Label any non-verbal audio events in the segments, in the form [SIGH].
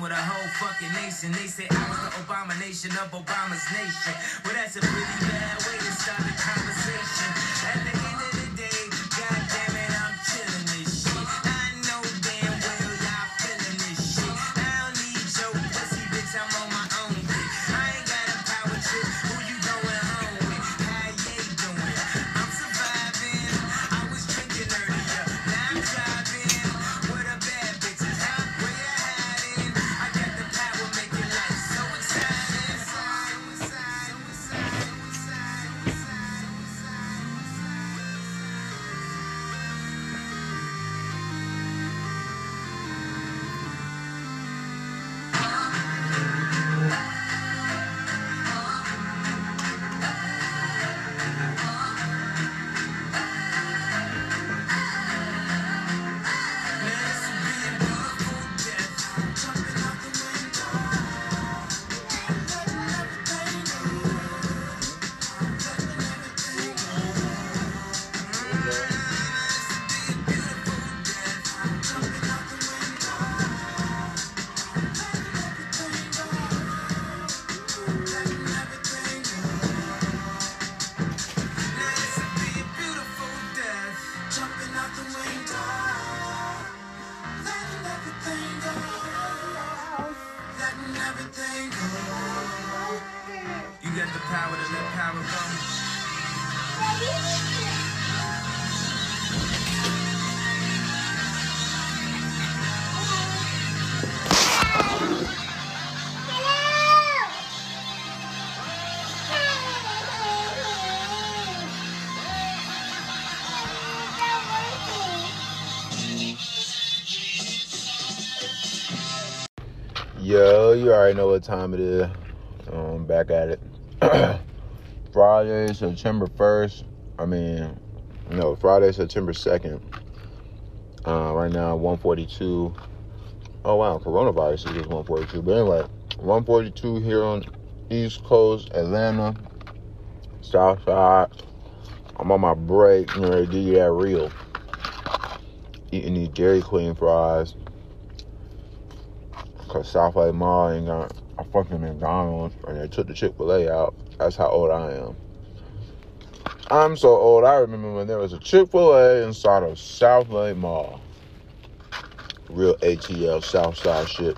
with a whole fucking nation. They say I was the abomination of Obama's nation. Well, that's a pretty bad way to start the conversation. already know what time it is. Um, back at it. [CLEARS THROAT] Friday, September 1st. I mean, no, Friday, September 2nd. Uh, right now, 142. Oh, wow, coronavirus is just 142. But anyway, 142 here on East Coast, Atlanta, South Side. I'm on my break. You know, do that real. Eating these Dairy Queen fries. Cause Southlake Mall ain't got a fucking McDonald's and they took the Chick-fil-A out. That's how old I am. I'm so old, I remember when there was a Chick-fil-A inside of Southlake Mall. Real ATL Southside shit.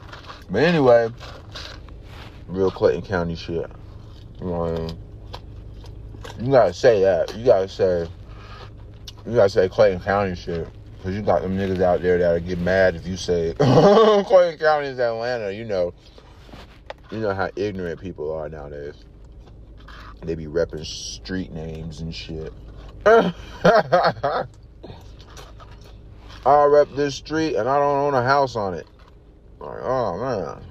But anyway, real Clayton County shit. You know what I mean? You gotta say that. You gotta say, you gotta say Clayton County shit. Cause you got them niggas out there that'll get mad if you say [LAUGHS] oh, Clayton County is Atlanta. You know, you know how ignorant people are nowadays. They be repping street names and shit. [LAUGHS] I rep this street and I don't own a house on it. Like, oh man,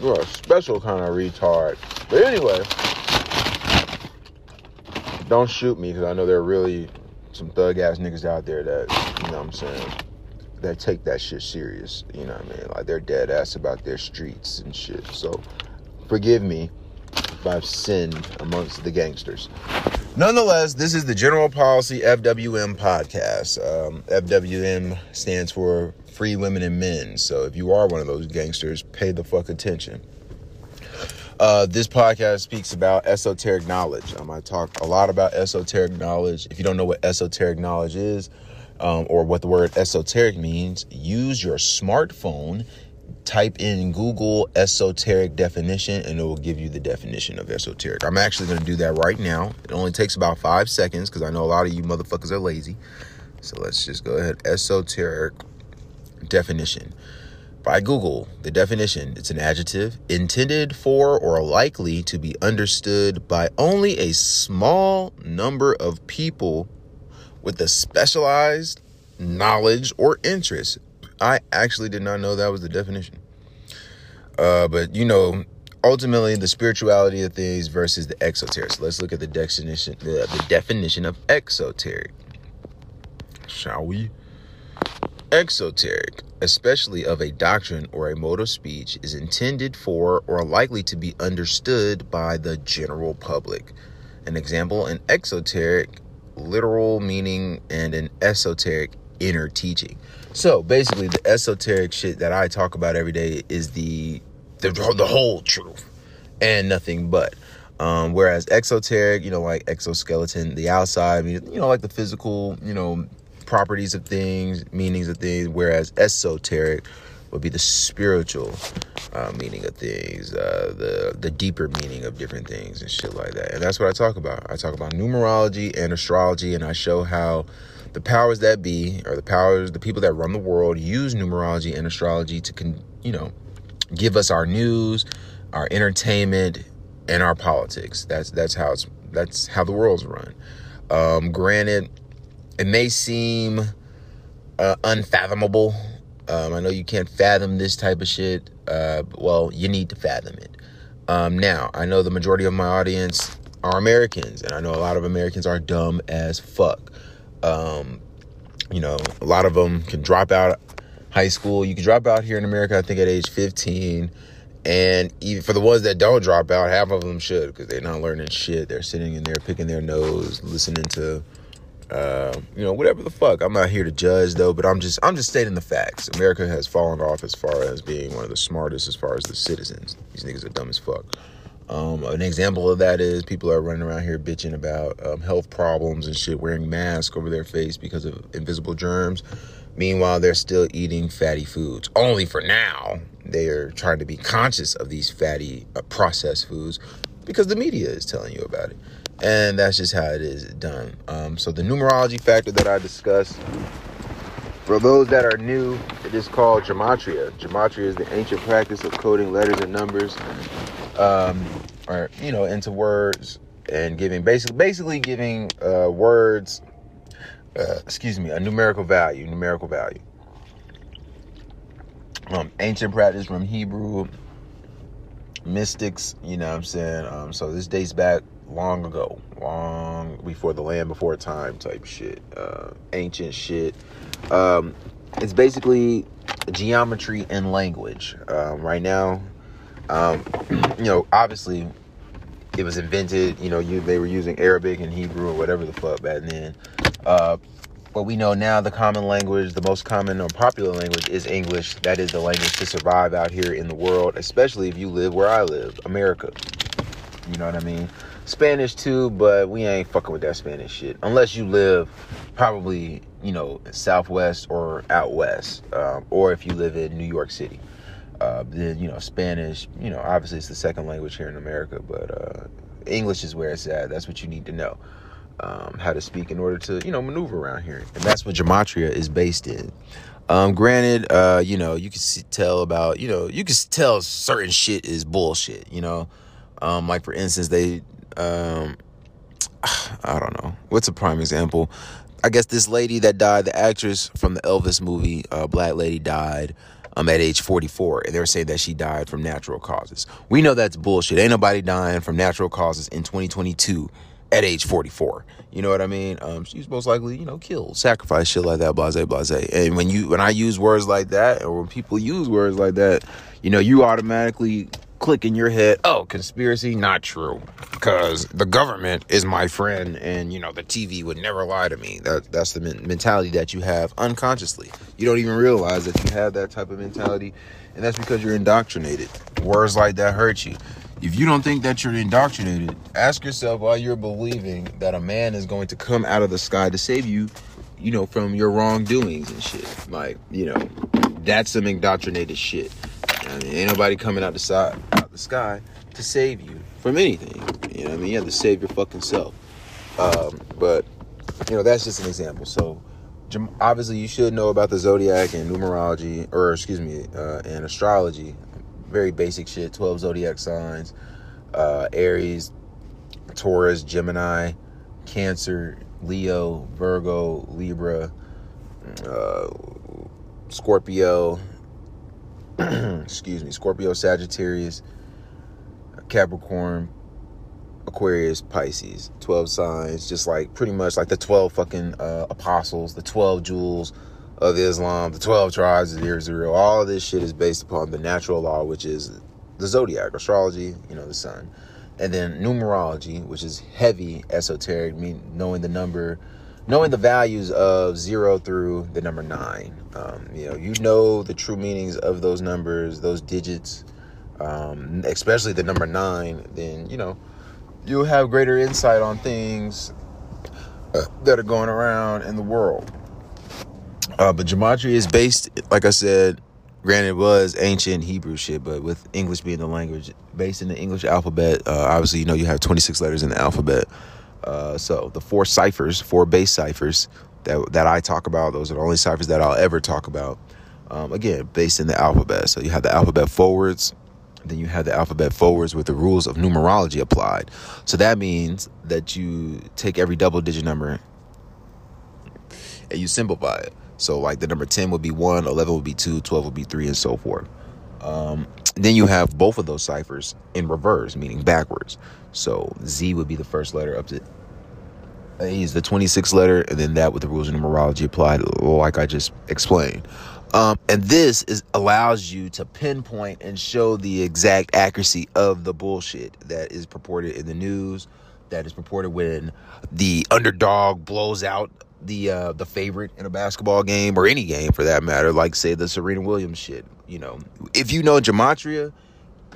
you're a special kind of retard. But anyway, don't shoot me because I know they're really some thug ass niggas out there that, you know what I'm saying, that take that shit serious. You know what I mean? Like they're dead ass about their streets and shit. So forgive me if I've sinned amongst the gangsters. Nonetheless, this is the General Policy FWM podcast. Um, FWM stands for Free Women and Men. So if you are one of those gangsters, pay the fuck attention. Uh, this podcast speaks about esoteric knowledge. Um, I talk a lot about esoteric knowledge. If you don't know what esoteric knowledge is, um, or what the word esoteric means, use your smartphone, type in Google esoteric definition, and it will give you the definition of esoteric. I'm actually going to do that right now. It only takes about five seconds because I know a lot of you motherfuckers are lazy. So let's just go ahead. Esoteric definition by Google, the definition it's an adjective intended for or likely to be understood by only a small number of people with a specialized knowledge or interest. I actually did not know that was the definition. Uh, but you know, ultimately, the spirituality of things versus the exoteric. So let's look at the definition, the, the definition of exoteric. Shall we? Exoteric, especially of a doctrine or a mode of speech, is intended for or likely to be understood by the general public. An example, an exoteric literal meaning and an esoteric inner teaching. So basically, the esoteric shit that I talk about every day is the the, the whole truth and nothing but. Um, whereas exoteric, you know, like exoskeleton, the outside, you know, like the physical, you know, properties of things, meanings of things, whereas esoteric would be the spiritual uh, meaning of things, uh, the the deeper meaning of different things and shit like that. And that's what I talk about. I talk about numerology and astrology, and I show how the powers that be, or the powers, the people that run the world, use numerology and astrology to, con- you know, give us our news, our entertainment, and our politics. That's that's how it's that's how the world's run. Um, granted, it may seem uh, unfathomable. Um, I know you can't fathom this type of shit. Uh, well, you need to fathom it. Um, now, I know the majority of my audience are Americans, and I know a lot of Americans are dumb as fuck. Um, you know, a lot of them can drop out high school. You can drop out here in America, I think, at age 15. And even for the ones that don't drop out, half of them should because they're not learning shit. They're sitting in there picking their nose, listening to uh, you know, whatever the fuck. I'm not here to judge though, but I'm just I'm just stating the facts. America has fallen off as far as being one of the smartest as far as the citizens. These niggas are dumb as fuck. Um, an example of that is people are running around here bitching about um, health problems and shit, wearing masks over their face because of invisible germs. Meanwhile, they're still eating fatty foods. Only for now, they are trying to be conscious of these fatty uh, processed foods because the media is telling you about it and that's just how it is done. Um, so the numerology factor that I discussed, for those that are new, it is called gematria. Gematria is the ancient practice of coding letters and numbers, um, or you know, into words and giving basically basically giving uh, words, uh, excuse me, a numerical value, numerical value. Um, ancient practice from Hebrew mystics, you know what I'm saying? Um, so this dates back long ago, long before the land before time type shit, uh, ancient shit. Um, it's basically geometry and language. Um, right now, um, [CLEARS THROAT] you know, obviously, it was invented. You know, you they were using Arabic and Hebrew or whatever the fuck back then. Uh, but we know now the common language, the most common or popular language is English. That is the language to survive out here in the world, especially if you live where I live, America. You know what I mean? Spanish too, but we ain't fucking with that Spanish shit. Unless you live probably, you know, Southwest or out west, um, or if you live in New York City. Uh, then, you know, Spanish, you know, obviously it's the second language here in America, but uh, English is where it's at. That's what you need to know um, how to speak in order to you know maneuver around here, and that's what gematria is based in. Um, granted, uh, you know you can tell about you know you can tell certain shit is bullshit. You know, um, like for instance, they um, I don't know what's a prime example. I guess this lady that died, the actress from the Elvis movie, uh, Black Lady died um, at age 44, and they're saying that she died from natural causes. We know that's bullshit. Ain't nobody dying from natural causes in 2022 at age 44. You know what I mean? Um, she's most likely, you know, killed, sacrificed, shit like that, blase, blase. And when you when I use words like that, or when people use words like that, you know, you automatically click in your head, oh, conspiracy, not true, because the government is my friend, and you know, the TV would never lie to me. That that's the mentality that you have unconsciously. You don't even realize that you have that type of mentality, and that's because you're indoctrinated. Words like that hurt you if you don't think that you're indoctrinated, ask yourself why you're believing that a man is going to come out of the sky to save you, you know, from your wrongdoings and shit. Like, you know, that's some indoctrinated shit. I mean, ain't nobody coming out the side, out the sky to save you from anything. You know, I mean, you have to save your fucking self. Um, but you know, that's just an example. So, obviously, you should know about the zodiac and numerology, or excuse me, uh, and astrology very basic shit 12 zodiac signs uh, Aries, Taurus, Gemini, Cancer, Leo, Virgo, Libra, uh, Scorpio, [CLEARS THROAT] excuse me, Scorpio, Sagittarius, Capricorn, Aquarius, Pisces, 12 signs, just like pretty much like the 12 fucking uh, apostles, the 12 jewels, of Islam, the 12 tribes of Israel, all of this shit is based upon the natural law, which is the zodiac, astrology, you know, the sun. And then numerology, which is heavy esoteric, mean knowing the number, knowing the values of zero through the number nine. Um, you know, you know the true meanings of those numbers, those digits, um, especially the number nine, then, you know, you'll have greater insight on things uh, that are going around in the world. Uh, but gematria is based, like I said, granted was ancient Hebrew shit, but with English being the language, based in the English alphabet. Uh, obviously, you know you have 26 letters in the alphabet. Uh, so the four ciphers, four base ciphers that that I talk about, those are the only ciphers that I'll ever talk about. Um, again, based in the alphabet. So you have the alphabet forwards, then you have the alphabet forwards with the rules of numerology applied. So that means that you take every double digit number and you simplify it. So like the number 10 would be 1, 11 would be 2, 12 would be 3, and so forth. Um, then you have both of those ciphers in reverse, meaning backwards. So Z would be the first letter up to A is the 26th letter, and then that with the rules of numerology applied, like I just explained. Um, and this is allows you to pinpoint and show the exact accuracy of the bullshit that is purported in the news, that is purported when the underdog blows out the uh, the favorite in a basketball game or any game for that matter, like say the Serena Williams shit. You know, if you know gematria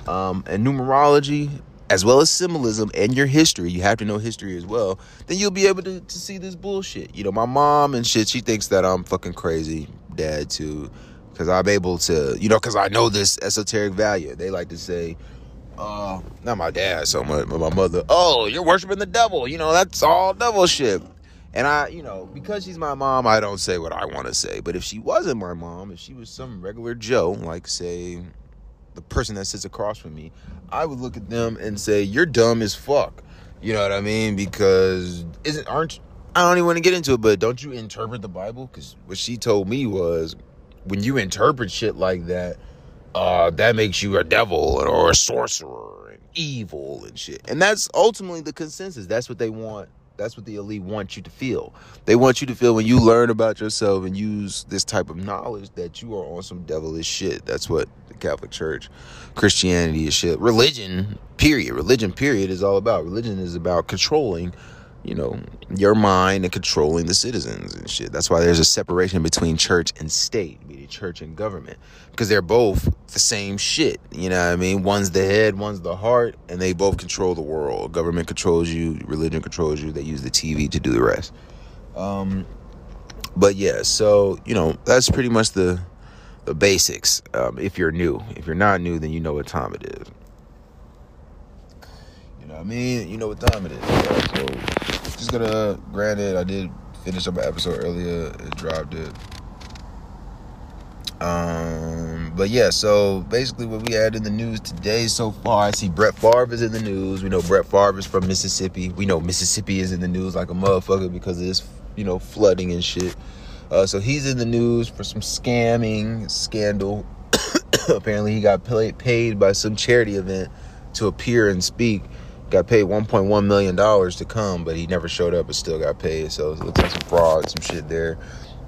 um, and numerology as well as symbolism and your history, you have to know history as well. Then you'll be able to, to see this bullshit. You know, my mom and shit, she thinks that I'm fucking crazy, dad too, because I'm able to, you know, because I know this esoteric value. They like to say. Uh, not my dad so much, but my mother. Oh, you're worshiping the devil. You know that's all devil shit. And I, you know, because she's my mom, I don't say what I want to say. But if she wasn't my mom, if she was some regular Joe, like say the person that sits across from me, I would look at them and say, "You're dumb as fuck." You know what I mean? Because isn't aren't I don't even want to get into it, but don't you interpret the Bible? Because what she told me was, when you interpret shit like that, uh, that makes you a devil or a sorcerer and evil and shit. And that's ultimately the consensus. That's what they want that's what the elite want you to feel. They want you to feel when you learn about yourself and use this type of knowledge that you are on some devilish shit. That's what the Catholic Church, Christianity is shit. Religion, period. Religion, period, is all about. Religion is about controlling you know, your mind and controlling the citizens and shit. That's why there's a separation between church and state, meaning church and government, because they're both the same shit. You know what I mean? One's the head, one's the heart, and they both control the world. Government controls you, religion controls you. They use the TV to do the rest. Um, but yeah, so you know that's pretty much the the basics. Um, if you're new, if you're not new, then you know what time it is. Know I mean? You know what time it is. So just gonna granted, I did finish up an episode earlier. It dropped it. Um, but yeah, so basically what we had in the news today so far, I see Brett Favre is in the news. We know Brett Favre is from Mississippi. We know Mississippi is in the news like a motherfucker because of this, you know, flooding and shit. Uh, so he's in the news for some scamming scandal. [COUGHS] Apparently, he got paid by some charity event to appear and speak. Got paid 1.1 million dollars to come, but he never showed up, but still got paid. So it looks like some fraud, some shit there.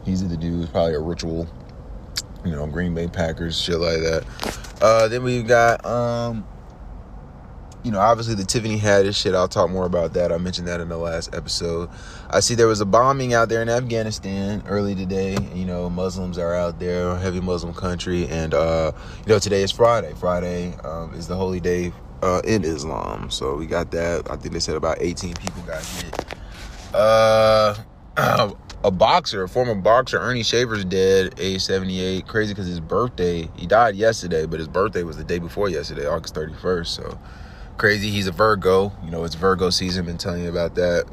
He's the news, probably a ritual. You know, Green Bay Packers, shit like that. Uh, then we got um, you know, obviously the Tiffany Haddish shit. I'll talk more about that. I mentioned that in the last episode. I see there was a bombing out there in Afghanistan early today. You know, Muslims are out there, heavy Muslim country, and uh, you know, today is Friday. Friday um, is the holy day uh, in Islam. So we got that. I think they said about 18 people got hit. Uh, [CLEARS THROAT] a boxer, a former boxer, Ernie Shavers, dead, age 78. Crazy because his birthday, he died yesterday, but his birthday was the day before yesterday, August 31st. So crazy. He's a Virgo. You know, it's Virgo season. Been telling you about that.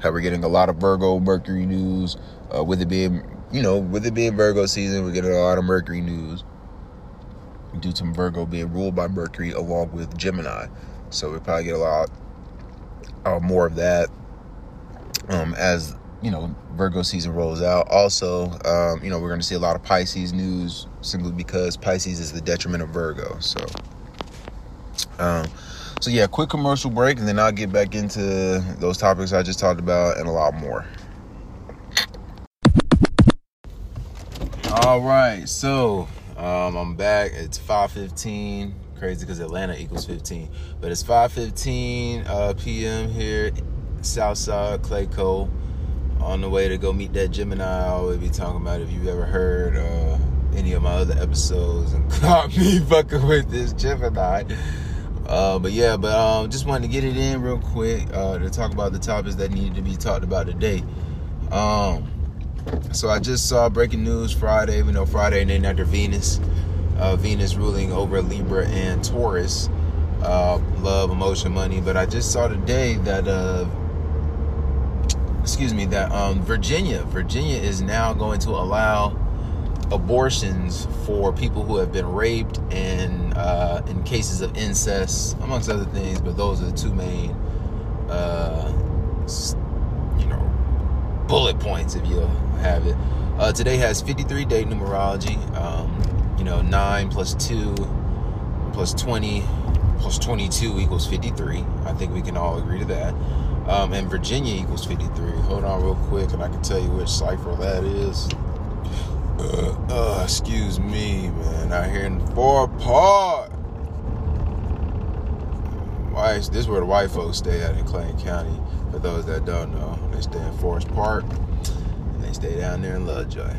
How we're getting a lot of Virgo Mercury news. Uh, with it being, you know, with it being Virgo season, we're getting a lot of Mercury news due to Virgo being ruled by Mercury along with Gemini. So we probably get a lot uh, more of that um, as you know Virgo season rolls out. Also, um, you know we're going to see a lot of Pisces news simply because Pisces is the detriment of Virgo. So. Um, so yeah, quick commercial break, and then I'll get back into those topics I just talked about and a lot more. All right, so um, I'm back. It's 5:15. Crazy because Atlanta equals 15, but it's 5:15 uh, p.m. here, Southside Clayco, on the way to go meet that Gemini I always be talking about. If you've ever heard uh, any of my other episodes and [LAUGHS] caught me fucking with this Gemini. Uh, but yeah, but um, just wanted to get it in real quick uh, to talk about the topics that needed to be talked about today. Um, so I just saw breaking news Friday. We know Friday named after Venus. Uh, Venus ruling over Libra and Taurus. Uh, love, emotion, money. But I just saw today that, uh, excuse me, that um, Virginia, Virginia is now going to allow abortions for people who have been raped and uh, in cases of incest, amongst other things. But those are the two main, uh, bullet points if you have it. Uh, today has 53 day numerology. Um, you know, nine plus two plus 20 plus 22 equals 53. I think we can all agree to that. Um, and Virginia equals 53. Hold on real quick, and I can tell you which cipher that is. Uh, uh, excuse me, man. Out here in the Far Park. Why this is where the white folks stay at in Clayton County. For those that don't know, they stay in Forest Park. And they stay down there in Lovejoy,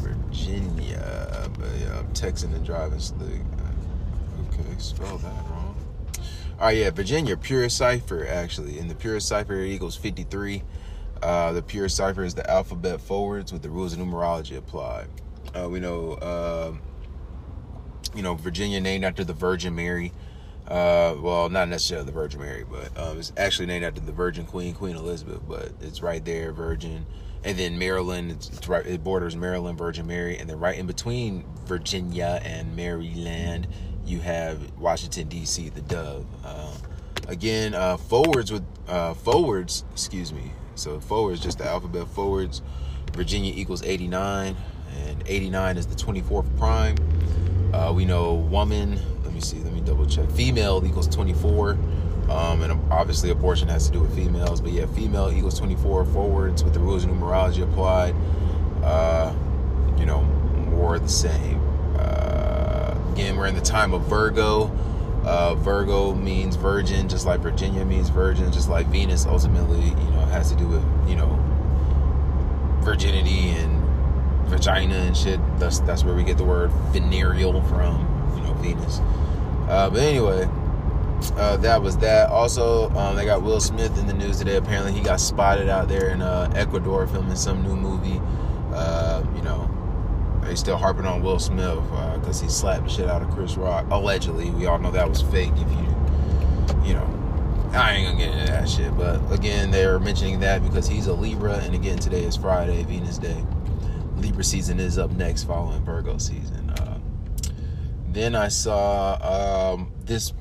Virginia. But yeah, I'm texting and driving slick. Okay, spell that wrong. All right, yeah, Virginia, pure cipher actually. And the pure cipher equals 53. Uh, the pure cipher is the alphabet forwards with the rules of numerology applied. Uh, we know, uh, you know, Virginia named after the Virgin Mary. Uh, well, not necessarily the Virgin Mary, but um, it's actually named after the Virgin Queen, Queen Elizabeth. But it's right there, Virgin. And then Maryland, it's, it's right. It borders Maryland, Virgin Mary, and then right in between Virginia and Maryland, you have Washington D.C., the Dove. Uh, again, uh, forwards with forwards. Excuse me so forwards, just the alphabet forwards. Virginia equals 89, and 89 is the 24th prime. Uh, we know woman, let me see, let me double check. Female equals 24. Um, and obviously, abortion has to do with females, but yeah, female equals 24 forwards with the rules of numerology applied. Uh, you know, more the same. Uh, again, we're in the time of Virgo. Uh, Virgo means virgin, just like Virginia means virgin, just like Venus ultimately, you know, has to do with, you know, virginity and vagina and shit. That's that's where we get the word venereal from, you know, Venus. Uh, but anyway, uh, that was that. Also, um, they got Will Smith in the news today. Apparently, he got spotted out there in uh, Ecuador filming some new movie. Uh, you know, they still harping on Will Smith because uh, he slapped the shit out of Chris Rock. Allegedly, we all know that was fake. If you, you know, I ain't gonna get into that shit. But again, they're mentioning that because he's a Libra, and again, today is Friday, Venus Day. Libra season is up next, following Virgo season. Then I saw um, this.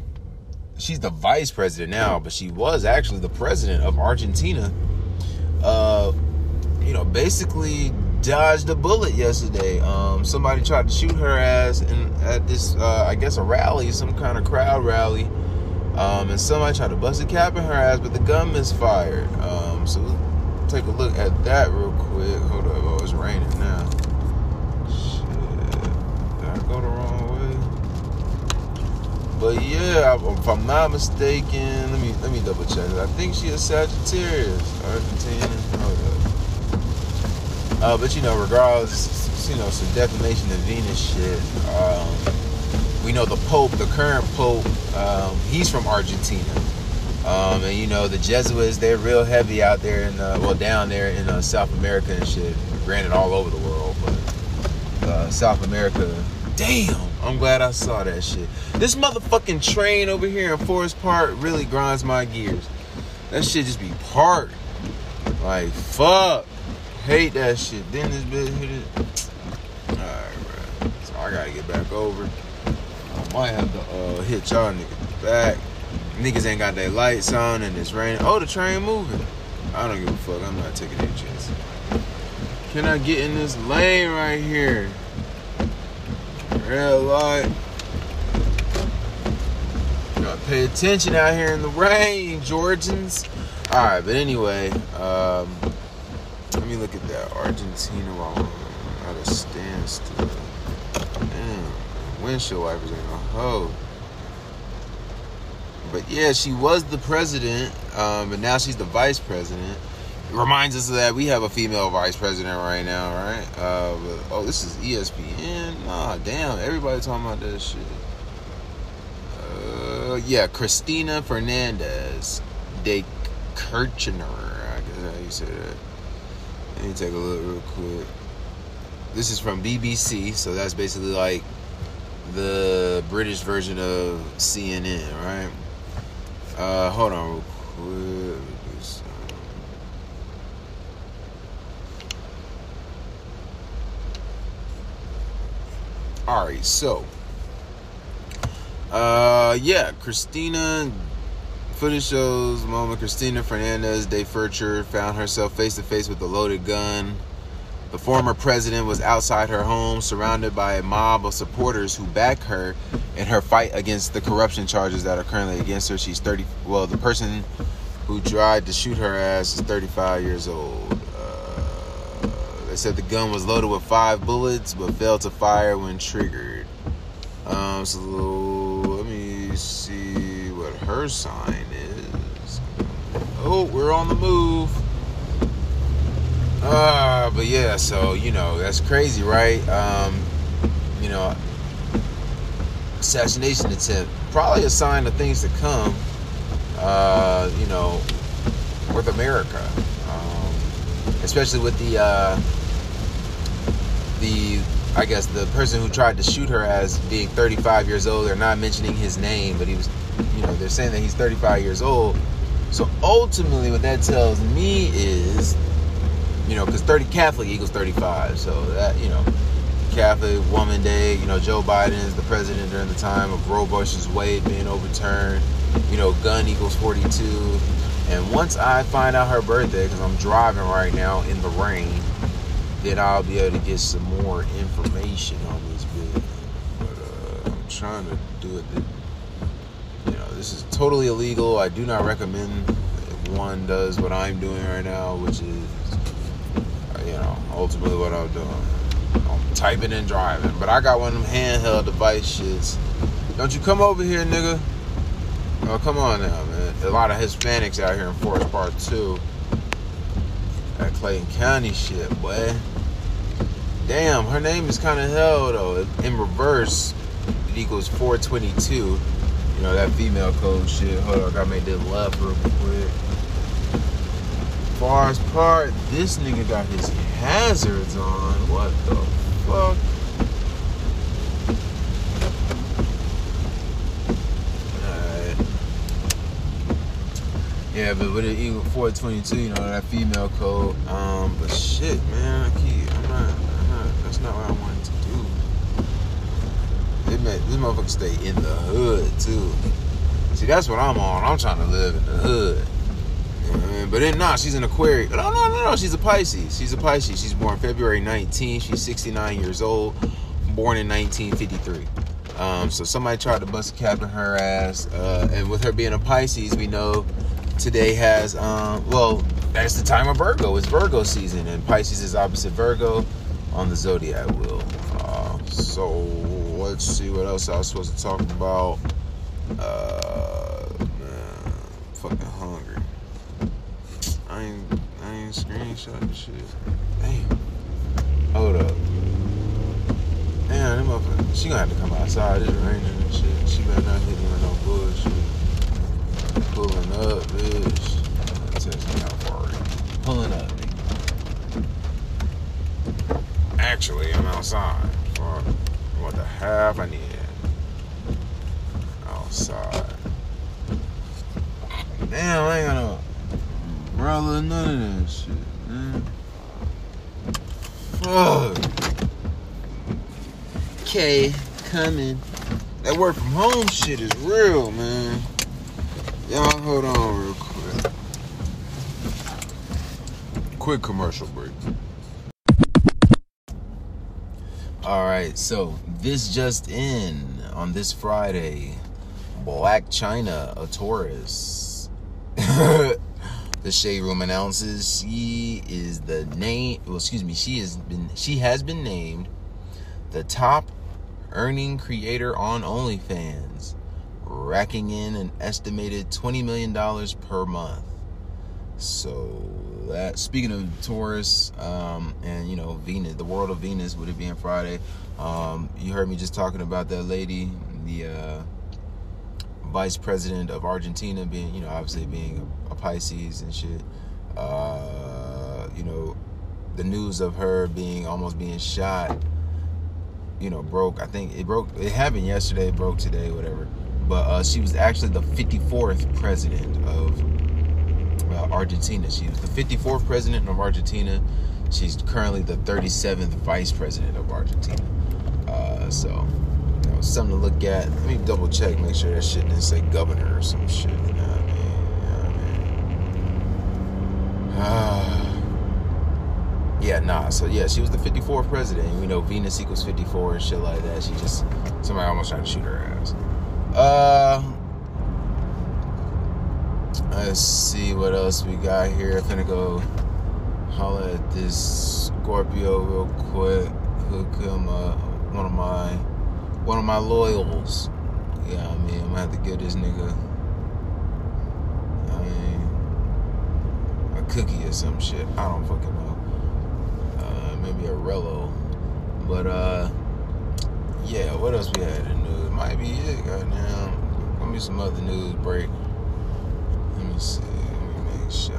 She's the vice president now, but she was actually the president of Argentina. Uh, you know, basically dodged a bullet yesterday. Um, somebody tried to shoot her ass in, at this, uh, I guess, a rally, some kind of crowd rally. Um, and somebody tried to bust a cap in her ass, but the gun misfired. Um, so take a look at that real quick. Hold up, oh, it's raining now. Shit, did I go the wrong way? But yeah, if I'm not mistaken, let me let me double check. I think she is Sagittarius, Argentinian. Hold up. Uh, but you know, regardless, you know, some defamation of Venus shit. Um, we know the Pope, the current Pope, um, he's from Argentina. Um, and you know, the Jesuits, they're real heavy out there in, uh, well, down there in uh, South America and shit. Granted, all over the world, but uh, South America, damn, I'm glad I saw that shit. This motherfucking train over here in Forest Park really grinds my gears. That shit just be parked. Like, fuck. Hate that shit. Then this bitch hit it. Alright, bro. So I gotta get back over. I might have to uh, hit y'all niggas back. Niggas ain't got their lights on and it's raining. Oh, the train moving. I don't give a fuck. I'm not taking any chances. Can I get in this lane right here? Red light. Gotta pay attention out here in the rain, Georgians. Alright, but anyway, um, let me look at that. Argentina while I'm at a standstill. Damn. Windshield wipers ain't a hoe. But yeah, she was the president, um, but now she's the vice president. Reminds us that we have a female vice president right now, right? Uh, but, oh, this is ESPN. Nah, damn, everybody talking about that shit. Uh, yeah, Cristina Fernandez de Kirchner. I guess how you say that. Let me take a look real quick. This is from BBC, so that's basically like the British version of CNN, right? Uh, hold on real quick. All right, so, uh, yeah, Cristina Footage shows moment Cristina Fernandez de Kirchner found herself face to face with a loaded gun. The former president was outside her home, surrounded by a mob of supporters who back her in her fight against the corruption charges that are currently against her. She's 30. Well, the person who tried to shoot her ass is 35 years old. They said the gun was loaded with five bullets, but failed to fire when triggered. Um, so let me see what her sign is. Oh, we're on the move. Uh, but yeah, so you know that's crazy, right? Um, you know, assassination attempt, probably a sign of things to come. Uh, you know, with America, um, especially with the uh, the I guess the person who tried to shoot her as being 35 years old. They're not mentioning his name, but he was, you know, they're saying that he's 35 years old. So ultimately, what that tells me is you know, because 30 Catholic equals 35. So that, you know, Catholic Woman Day, you know, Joe Biden is the president during the time of Roe versus Wade being overturned. You know, gun equals 42. And once I find out her birthday, because I'm driving right now in the rain, then I'll be able to get some more information on this business. But uh, I'm trying to do it. you know, this is totally illegal. I do not recommend one does what I'm doing right now, which is you know, ultimately what I'm doing. I'm typing and driving. But I got one of them handheld device shits. Don't you come over here, nigga. Oh, come on now, man. A lot of Hispanics out here in Forest Park, too. That Clayton County shit, boy. Damn, her name is kind of hell, though. In reverse, it equals 422. You know, that female code shit. Hold on, I gotta make this left real quick. Far as part, this nigga got his hazards on. What the fuck? Yeah, but with it equal 422, you know, that female code. Um, but shit, man, I keep, I'm not, not, what I wanted to do. Made, this motherfucker stay in the hood, too. See, that's what I'm on. I'm trying to live in the hood. but then, nah, she's an Aquarius. No, no, no, no, she's a Pisces. She's a Pisces. She's born February 19. She's 69 years old, born in 1953. Um, so somebody tried to bust a cap in her ass. Uh, and with her being a Pisces, we know today has um, well that's the time of virgo it's virgo season and pisces is opposite virgo on the zodiac wheel uh, so let's see what else i was supposed to talk about uh man fucking hungry i ain't i ain't screenshot the shit damn hold up Damn, that motherfucker. She gonna have to come outside. It's raining and shit. She better not hit me with no bullshit. Pulling up, bitch. Pulling up. Actually, I'm outside. For what the half I need. Outside. Damn, I ain't got no brother, none of that shit, man. Fuck. Okay, coming. That work from home shit is real, man. Y'all hold on real quick. Quick commercial break. All right, so this just in on this Friday, Blac Chyna, a Taurus. [LAUGHS] the Shade Room announces she is the name. Well, excuse me. She has been. She has been named the top earning creator on OnlyFans, racking in an estimated $20 million per month. So that speaking of Taurus, um, and you know Venus, the world of Venus, with it being Friday, um, you heard me just talking about that lady, the uh, vice president of Argentina, being you know obviously being a, a Pisces and shit. Uh, you know, the news of her being almost being shot you know, broke. I think it broke. It happened yesterday. Broke today, whatever. But uh, she was actually the 54th president of uh, Argentina. She was the 54th president of Argentina. She's currently the 37th vice president of Argentina. Uh, so, you know, something to look at. Let me double check, make sure that shit didn't say governor or some shit. You know what I mean? You know what I mean? [SIGHS] yeah, nah. So yeah, she was the 54th president. We know Venus equals 54 and shit like that. She just somebody almost tried to shoot her ass. Uh, let's see what else we got here. I'm gonna go holla at this Scorpio real quick. Hook him up. One of my one of my loyals. Yeah, I mean, I'm gonna have to give this nigga. I mean, a cookie or some shit. I don't fucking know maybe a Rello. But uh yeah, what else we had in the news? Might be it, goddamn. Gonna be some other news break. Let me see. Let make sure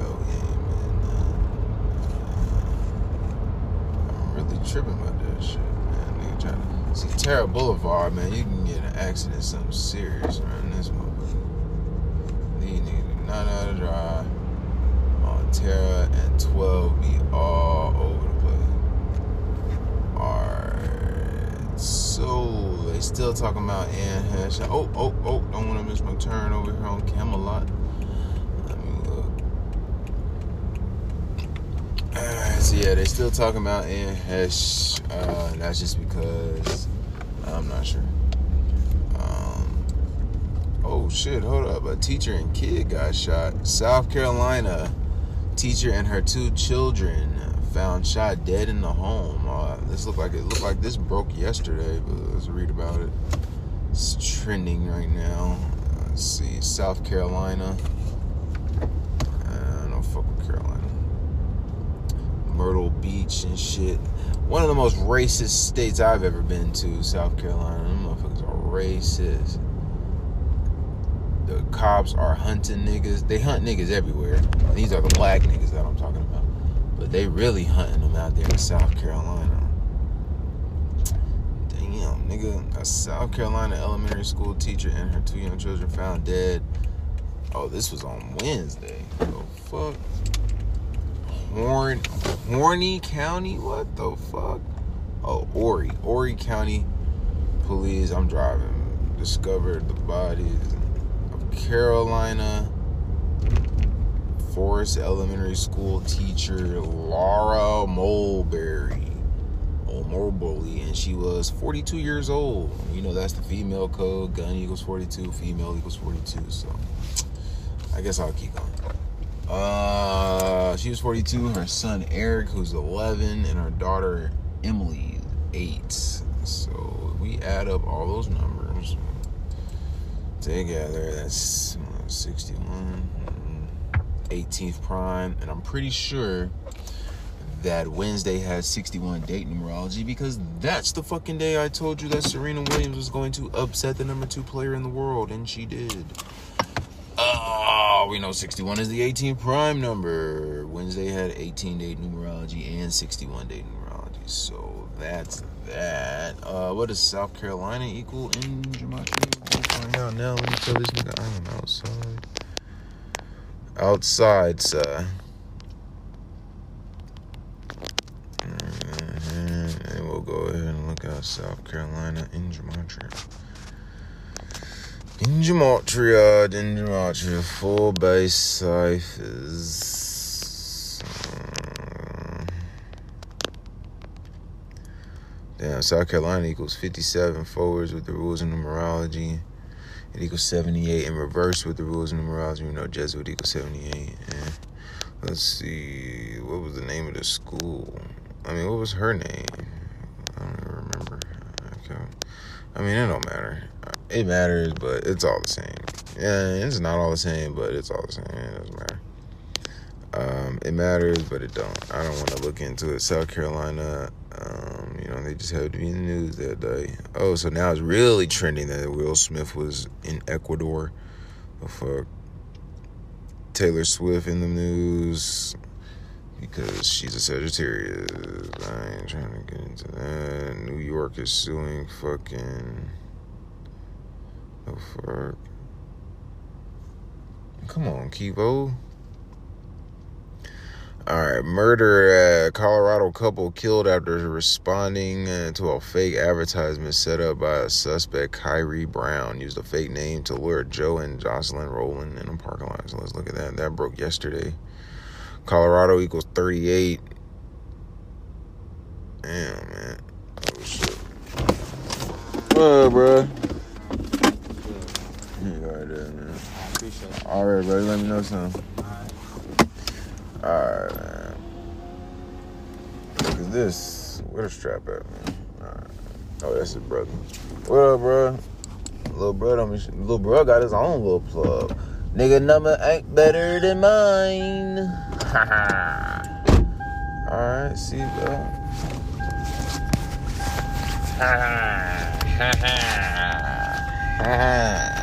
I'm really tripping about that shit, man. Nigga trying to see Tara Boulevard, man. You can get an accident, something serious around this motherfucker. These niggas do not know how to drive on Tara and 12 be all over the place. Alright, So they still talking about Anne Heche. Oh, oh, oh! Don't want to miss my turn over here on Camelot. Let me look. Uh, so yeah, they still talking about Anne Heche. Uh, that's just because I'm not sure. Um, oh shit! Hold up! A teacher and kid got shot. South Carolina teacher and her two children found shot dead in the home. Uh, this looked like it looked like this broke yesterday, but let's read about it. It's trending right now. Let's see, South Carolina. Uh, fuck with Carolina. Myrtle Beach and shit. One of the most racist states I've ever been to, South Carolina. Them motherfuckers are racist. The cops are hunting niggas. They hunt niggas everywhere. These are the black niggas that I'm talking about. But they really hunting them out there in South Carolina. Damn, nigga. A South Carolina elementary school teacher and her two young children found dead. Oh, this was on Wednesday. Oh, fuck. Horn, Horny County? What the fuck? Oh, Horry. Horry County Police. I'm driving. Discovered the bodies of Carolina Forest Elementary School teacher Laura Mulberry. Oh, Mulberry. And she was 42 years old. You know, that's the female code. Gun equals 42, female equals 42. So I guess I'll keep going. Uh, she was 42. Her son Eric, who's 11, and her daughter Emily, 8. So we add up all those numbers together. That's 61, 18th prime, and I'm pretty sure that Wednesday has 61 date numerology because that's the fucking day I told you that Serena Williams was going to upset the number two player in the world, and she did. Oh, we know 61 is the 18 prime number. Wednesday had 18 day numerology and 61 day numerology. So that's that. Uh, what does South Carolina equal in? We'll find out now. Let me tell this nigga I am outside. Outside, sir. And we'll go ahead and look at South Carolina in gematria. In gematria, in gematria, full base ciphers. Damn, South Carolina equals 57 forwards with the rules of numerology. It equals 78 in reverse with the rules of numerology. We know Jesuit equals 78. And let's see, what was the name of the school? I mean, what was her name? I don't remember. Okay. I mean, it don't matter. It matters, but it's all the same. Yeah, it's not all the same, but it's all the same. It doesn't matter. Um, it matters, but it don't. I don't want to look into it. South Carolina, um, you know, they just had to be in the news that day. Oh, so now it's really trending that Will Smith was in Ecuador. Fuck. Taylor Swift in the news because she's a Sagittarius. I ain't trying to get into that. New York is suing fucking. The fuck? Come on, Kivo. Alright, murder at Colorado couple killed after responding uh, to a fake advertisement set up by a suspect, Kyrie Brown. Used a fake name to lure Joe and Jocelyn Rowland in a parking lot. So let's look at that. That broke yesterday. Colorado equals 38. Damn, man. Oh, shit. What, bro? You alright there, man. It. Alright, bro. Let me know something. Alright. Alright, man. Look at this. Where the strap at, man? Oh, that's his brother. What up, bro? Little brother, little bro got his own little plug. Nigga number ain't better than mine. [LAUGHS] Alright, see, bro.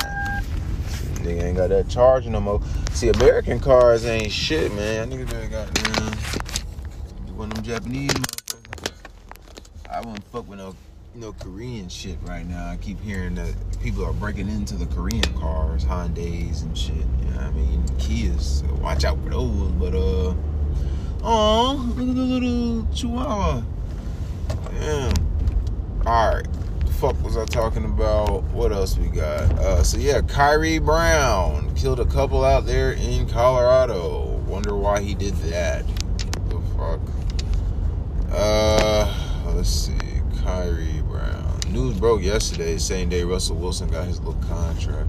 [LAUGHS] [LAUGHS] Nigga ain't got that charge no more. See, American cars ain't shit, man. Nigga better got them. One of them Japanese. I wouldn't fuck with no no Korean shit right now. I keep hearing that people are breaking into the Korean cars, Hyundai's and shit. You know what I mean? Kias. So watch out for those. But uh oh, look at the little chihuahua. Damn. Alright. The fuck was I talking about? What else we got? Uh so yeah, Kyrie Brown killed a couple out there in Colorado. Wonder why he did that. The fuck? Uh let's see. Kyrie Brown. News broke yesterday, same day Russell Wilson got his little contract.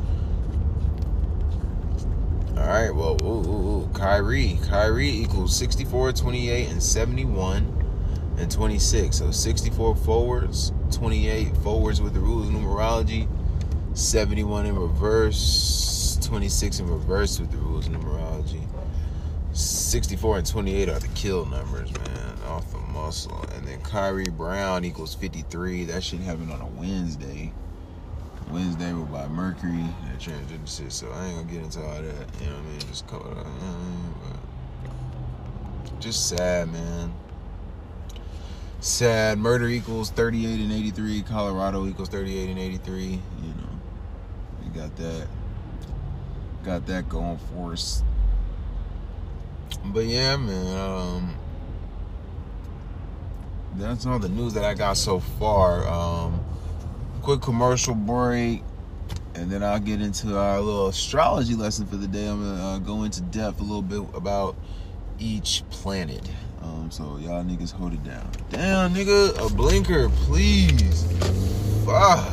All right, well, ooh, ooh, ooh. Kyrie. Kyrie equals 64, 28, and 71, and 26. So 64 forwards, 28 forwards with the rules numerology, 71 in reverse, 26 in reverse with the rules numerology. 64 and 28 are the kill numbers, man, off the muscle. And then Kyrie Brown equals 53. That should happen on a Wednesday. Wednesday will by Mercury and transgender shit, so I ain't gonna get into all that. You know what I mean? Just cover it up. Just sad, man said murder equals 38 and 83 colorado equals 38 and 83 you know. We got that got that going for us. But yeah man um that's all the news that i got so far. Um quick commercial break and then i'll get into our little astrology lesson for the day. I'm gonna uh, go into depth a little bit about each planet. Um, so y'all niggas hold it down. Damn, nigga, a blinker, please. Fuck.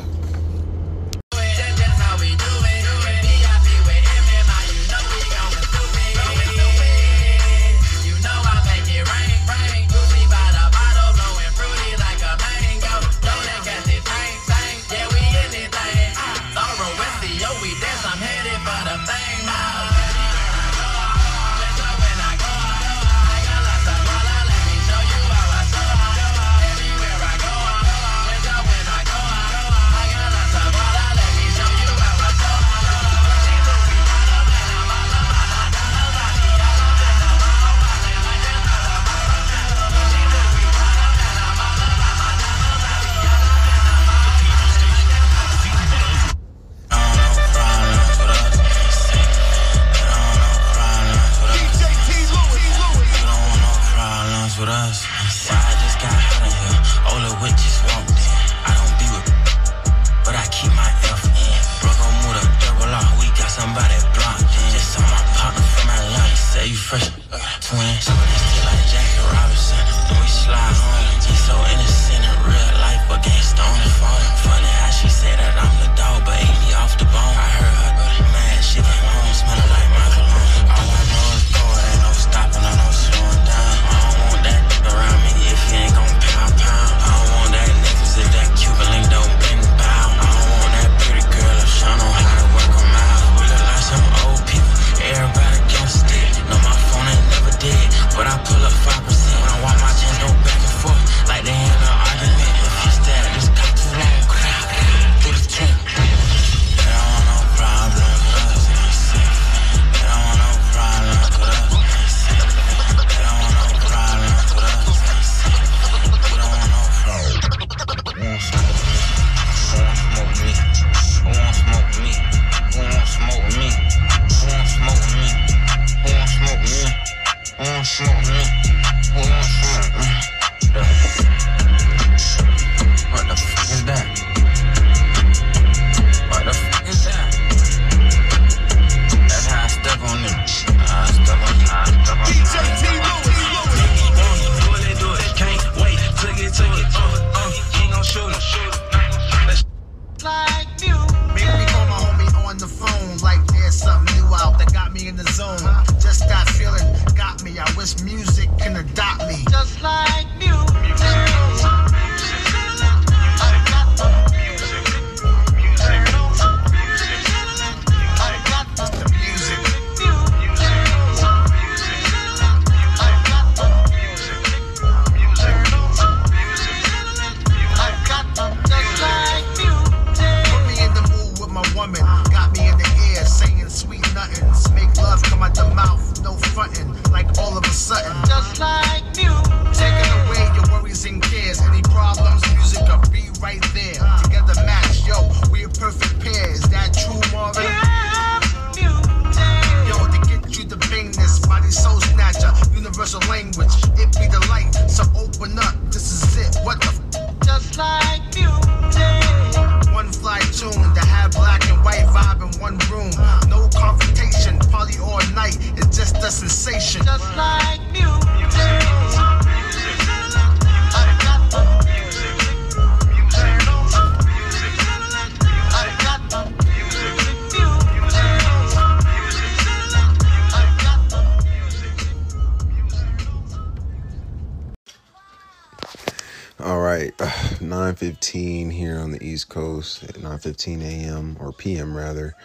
post at 9:15 a.m. or p.m. rather.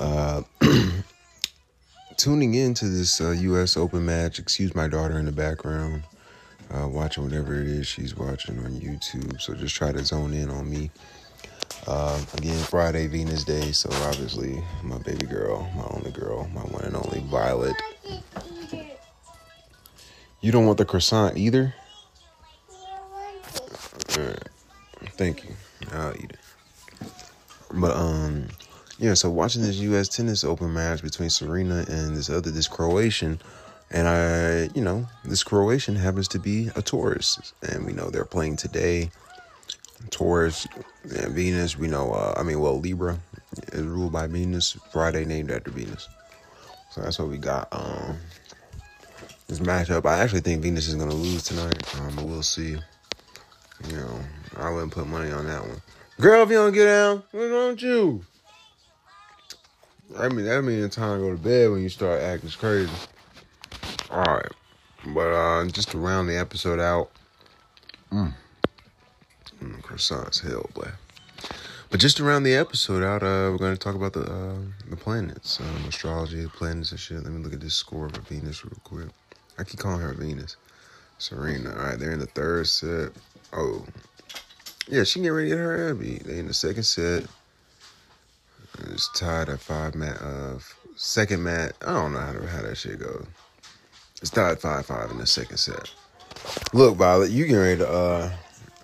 Uh, [CLEARS THROAT] tuning in to this uh, U.S. Open match. Excuse my daughter in the background, uh, watching whatever it is she's watching on YouTube. So just try to zone in on me. Uh, again, Friday, Venus Day. So obviously, my baby girl, my only girl, my one and only Violet. You don't want the croissant either. Thank you. I'll eat it. But um yeah, so watching this US tennis open match between Serena and this other this Croatian and I you know, this Croatian happens to be a Taurus and we know they're playing today. Taurus and Venus, we know uh I mean well Libra is ruled by Venus, Friday named after Venus. So that's what we got. Um this matchup. I actually think Venus is gonna lose tonight, um, but we'll see. You know, I wouldn't put money on that one. Girl, if you don't get down, what's wrong with you? I mean, that means it's time to go to bed when you start acting crazy. All right, but uh, just to round the episode out, mm, mm, croissants, hell, boy. But just to round the episode out, uh, we're going to talk about the uh, the planets, um, astrology, planets and shit. Let me look at this score for Venus real quick. I keep calling her Venus. Serena. All right, they're in the third set. Oh, yeah, she getting ready to get her Abby. They in the second set. It's tied at five mat. Uh, second mat. I don't know how, to, how that shit goes. It's tied five five in the second set. Look, Violet, you getting ready to uh,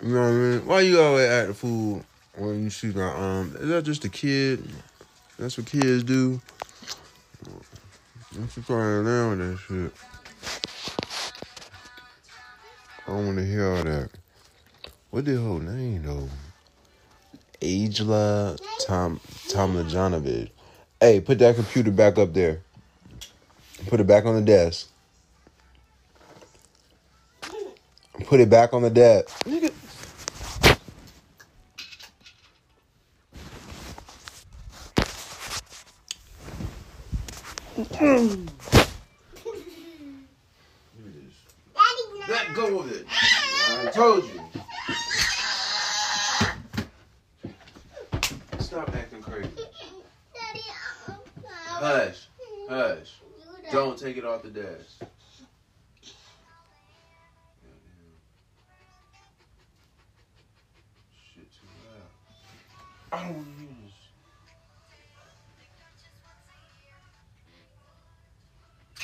you know what I mean? Why you always act the fool when you see my arm? Is that just a kid? That's what kids do. Don't you flying down with that shit. I don't want to hear all that. What the whole name though? Ajla Tom Tomljanovic. Hey, put that computer back up there. Put it back on the desk. Put it back on the desk. Nigga. Let go of it. I told you. Stop acting crazy. Hush. Hush. Don't take it off the desk. Shit too loud. I don't want to this.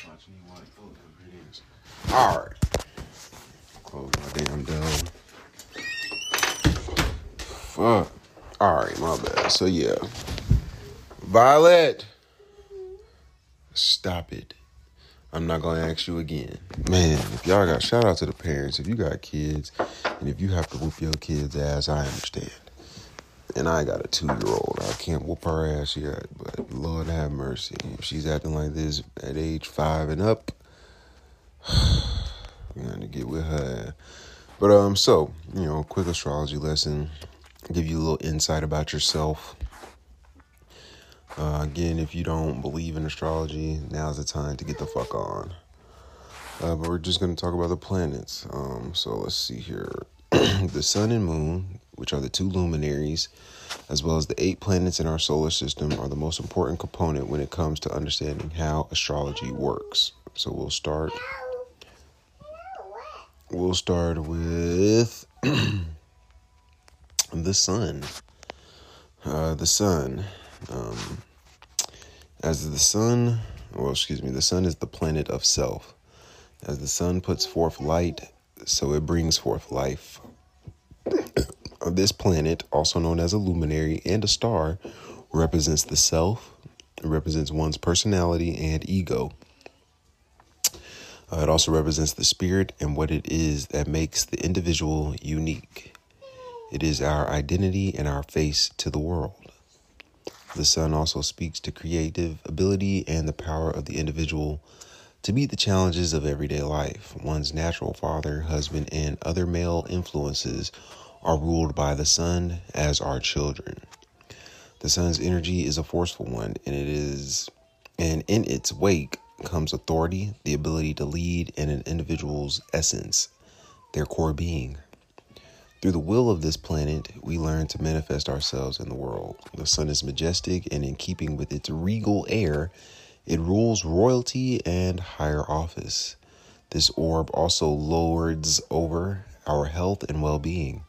Watch me white. Oh, there it is. All right. Close my damn door. Fuck. All right, my bad. So yeah, Violet, stop it. I'm not gonna ask you again, man. If y'all got shout out to the parents. If you got kids, and if you have to whoop your kid's ass, I understand. And I got a two year old. I can't whoop her ass yet, but Lord have mercy. If she's acting like this at age five and up, [SIGHS] got to get with her. But um, so you know, quick astrology lesson give you a little insight about yourself. Uh, again, if you don't believe in astrology, now's the time to get the fuck on. Uh, but we're just going to talk about the planets. Um, so let's see here. [CLEARS THROAT] the sun and moon, which are the two luminaries, as well as the eight planets in our solar system, are the most important component when it comes to understanding how astrology works. So we'll start. We'll start with [CLEARS THROAT] the sun. Uh, the sun. Um, as the sun, well, excuse me, the sun is the planet of self. As the sun puts forth light, so it brings forth life. [COUGHS] this planet, also known as a luminary and a star, represents the self, it represents one's personality and ego. Uh, it also represents the spirit and what it is that makes the individual unique. It is our identity and our face to the world. The sun also speaks to creative ability and the power of the individual to meet the challenges of everyday life. One's natural father, husband, and other male influences are ruled by the sun, as are children. The sun's energy is a forceful one, and it is, and in its wake comes authority, the ability to lead, and an individual's essence, their core being. Through the will of this planet, we learn to manifest ourselves in the world. The sun is majestic, and in keeping with its regal air, it rules royalty and higher office. This orb also lords over our health and well being.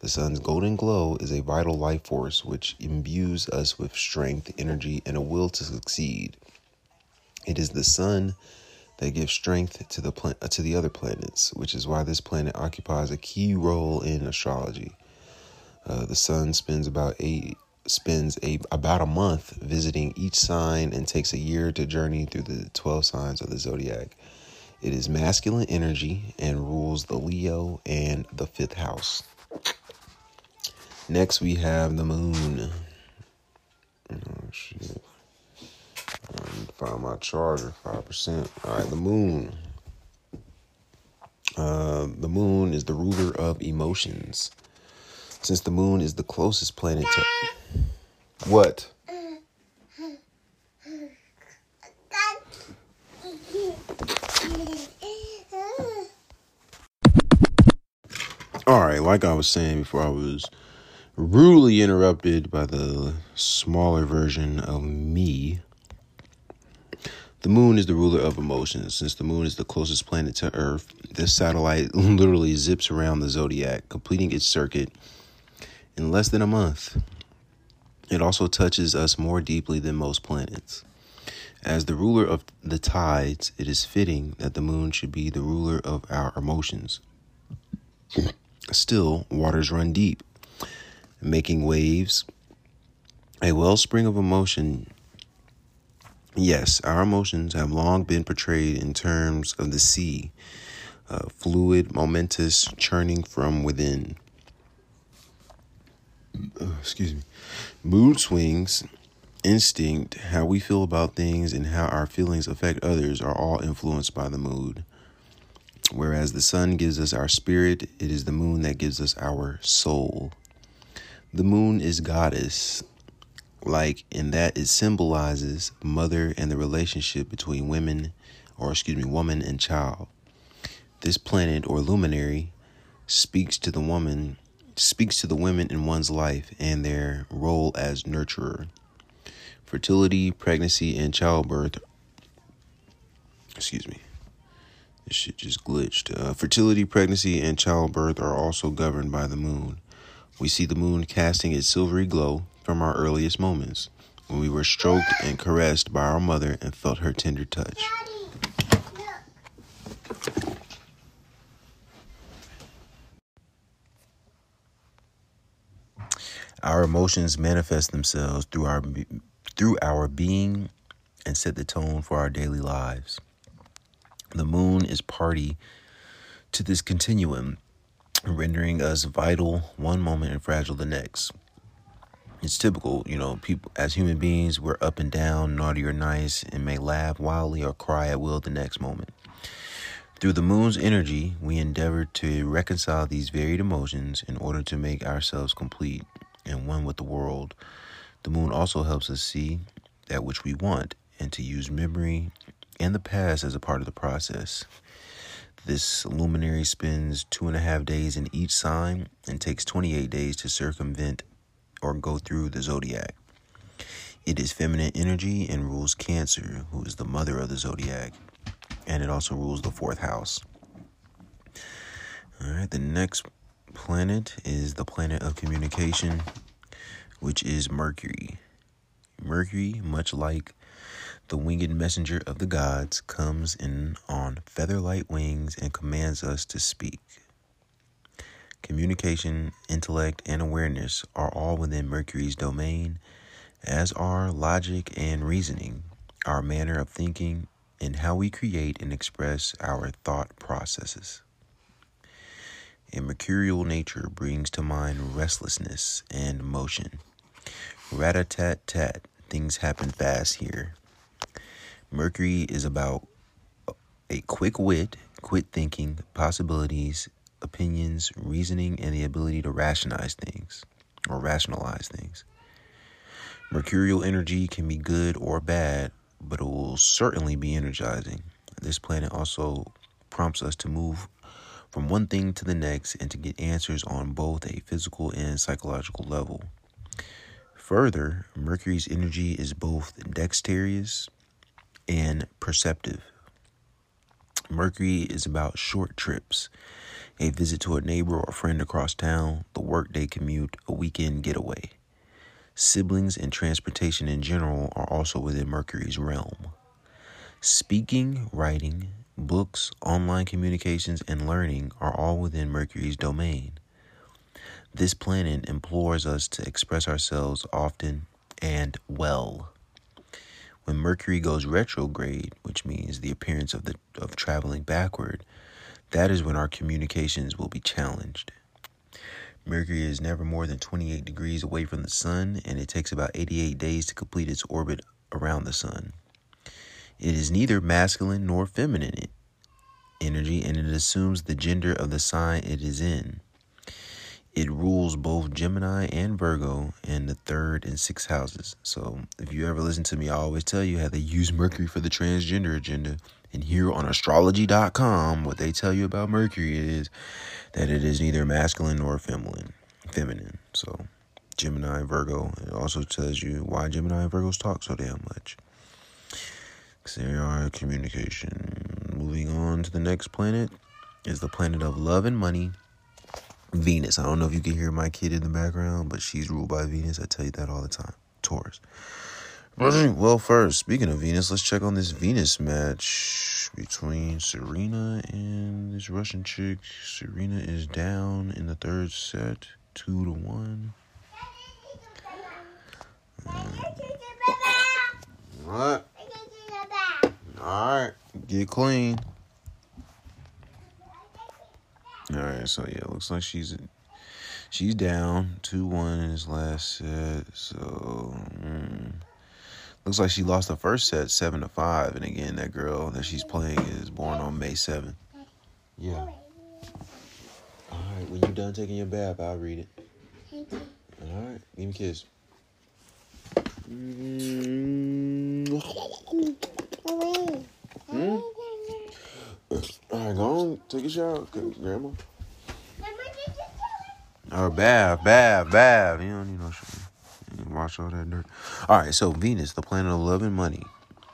The sun's golden glow is a vital life force which imbues us with strength, energy, and a will to succeed. It is the sun that give strength to the pla- to the other planets, which is why this planet occupies a key role in astrology. Uh, the sun spends about eight spends a about a month visiting each sign and takes a year to journey through the 12 signs of the zodiac. It is masculine energy and rules the Leo and the fifth house. Next, we have the moon. Oh, shit. Find my charger, 5%. All right, the moon. Uh, the moon is the ruler of emotions. Since the moon is the closest planet to. What? All right, like I was saying before, I was rudely interrupted by the smaller version of me. The moon is the ruler of emotions. Since the moon is the closest planet to Earth, this satellite [LAUGHS] literally zips around the zodiac, completing its circuit in less than a month. It also touches us more deeply than most planets. As the ruler of the tides, it is fitting that the moon should be the ruler of our emotions. Still, waters run deep, making waves, a wellspring of emotion. Yes, our emotions have long been portrayed in terms of the sea, uh, fluid, momentous, churning from within. Uh, excuse me. Mood swings, instinct, how we feel about things, and how our feelings affect others are all influenced by the mood. Whereas the sun gives us our spirit, it is the moon that gives us our soul. The moon is goddess, like in that it symbolizes mother and the relationship between women, or excuse me, woman and child. This planet or luminary speaks to the woman, speaks to the women in one's life and their role as nurturer. Fertility, pregnancy, and childbirth. Excuse me. This shit just glitched. Uh, fertility, pregnancy, and childbirth are also governed by the moon. We see the moon casting its silvery glow from our earliest moments when we were stroked and caressed by our mother and felt her tender touch. Our emotions manifest themselves through our through our being and set the tone for our daily lives. The moon is party to this continuum, rendering us vital one moment and fragile the next. It's typical, you know, people as human beings, we're up and down, naughty or nice, and may laugh wildly or cry at will the next moment. Through the moon's energy, we endeavor to reconcile these varied emotions in order to make ourselves complete and one with the world. The moon also helps us see that which we want and to use memory and the past as a part of the process. This luminary spends two and a half days in each sign and takes 28 days to circumvent or go through the zodiac. It is feminine energy and rules Cancer, who is the mother of the zodiac, and it also rules the fourth house. All right, the next planet is the planet of communication, which is Mercury. Mercury, much like the winged messenger of the gods, comes in on feather light wings and commands us to speak. Communication, intellect, and awareness are all within Mercury's domain, as are logic and reasoning, our manner of thinking, and how we create and express our thought processes. A mercurial nature brings to mind restlessness and motion. Rat a tat tat, things happen fast here. Mercury is about a quick wit, quick thinking, possibilities, opinions, reasoning, and the ability to rationalize things or rationalize things. Mercurial energy can be good or bad, but it will certainly be energizing. This planet also prompts us to move from one thing to the next and to get answers on both a physical and psychological level. Further, Mercury's energy is both dexterous and perceptive. Mercury is about short trips, a visit to a neighbor or friend across town, the workday commute, a weekend getaway. Siblings and transportation in general are also within Mercury's realm. Speaking, writing, books, online communications, and learning are all within Mercury's domain. This planet implores us to express ourselves often and well. When Mercury goes retrograde, which means the appearance of the of traveling backward, that is when our communications will be challenged. Mercury is never more than 28 degrees away from the sun, and it takes about 88 days to complete its orbit around the sun. It is neither masculine nor feminine energy, and it assumes the gender of the sign it is in. It rules both Gemini and Virgo in the third and sixth houses. So, if you ever listen to me, I always tell you how they use Mercury for the transgender agenda. And here on astrology.com, what they tell you about Mercury is that it is neither masculine nor feminine. Feminine. So, Gemini, Virgo. It also tells you why Gemini and Virgos talk so damn much. Because they are communication. Moving on to the next planet is the planet of love and money. Venus. I don't know if you can hear my kid in the background, but she's ruled by Venus. I tell you that all the time. Taurus. Well, first, speaking of Venus, let's check on this Venus match between Serena and this Russian chick. Serena is down in the third set, two to one. What? All right, get clean. All right, so yeah, looks like she's she's down two one in this last set. So mm, looks like she lost the first set seven to five, and again that girl that she's playing is born on May seventh. Yeah. All right, when you're done taking your bath, I'll read it. All right, give me a kiss. Mm. Hmm? All right, go on, take a shower, Grandma. Or bath, bath, bath. You don't need no shower. You wash all that dirt. All right, so Venus, the planet of love and money.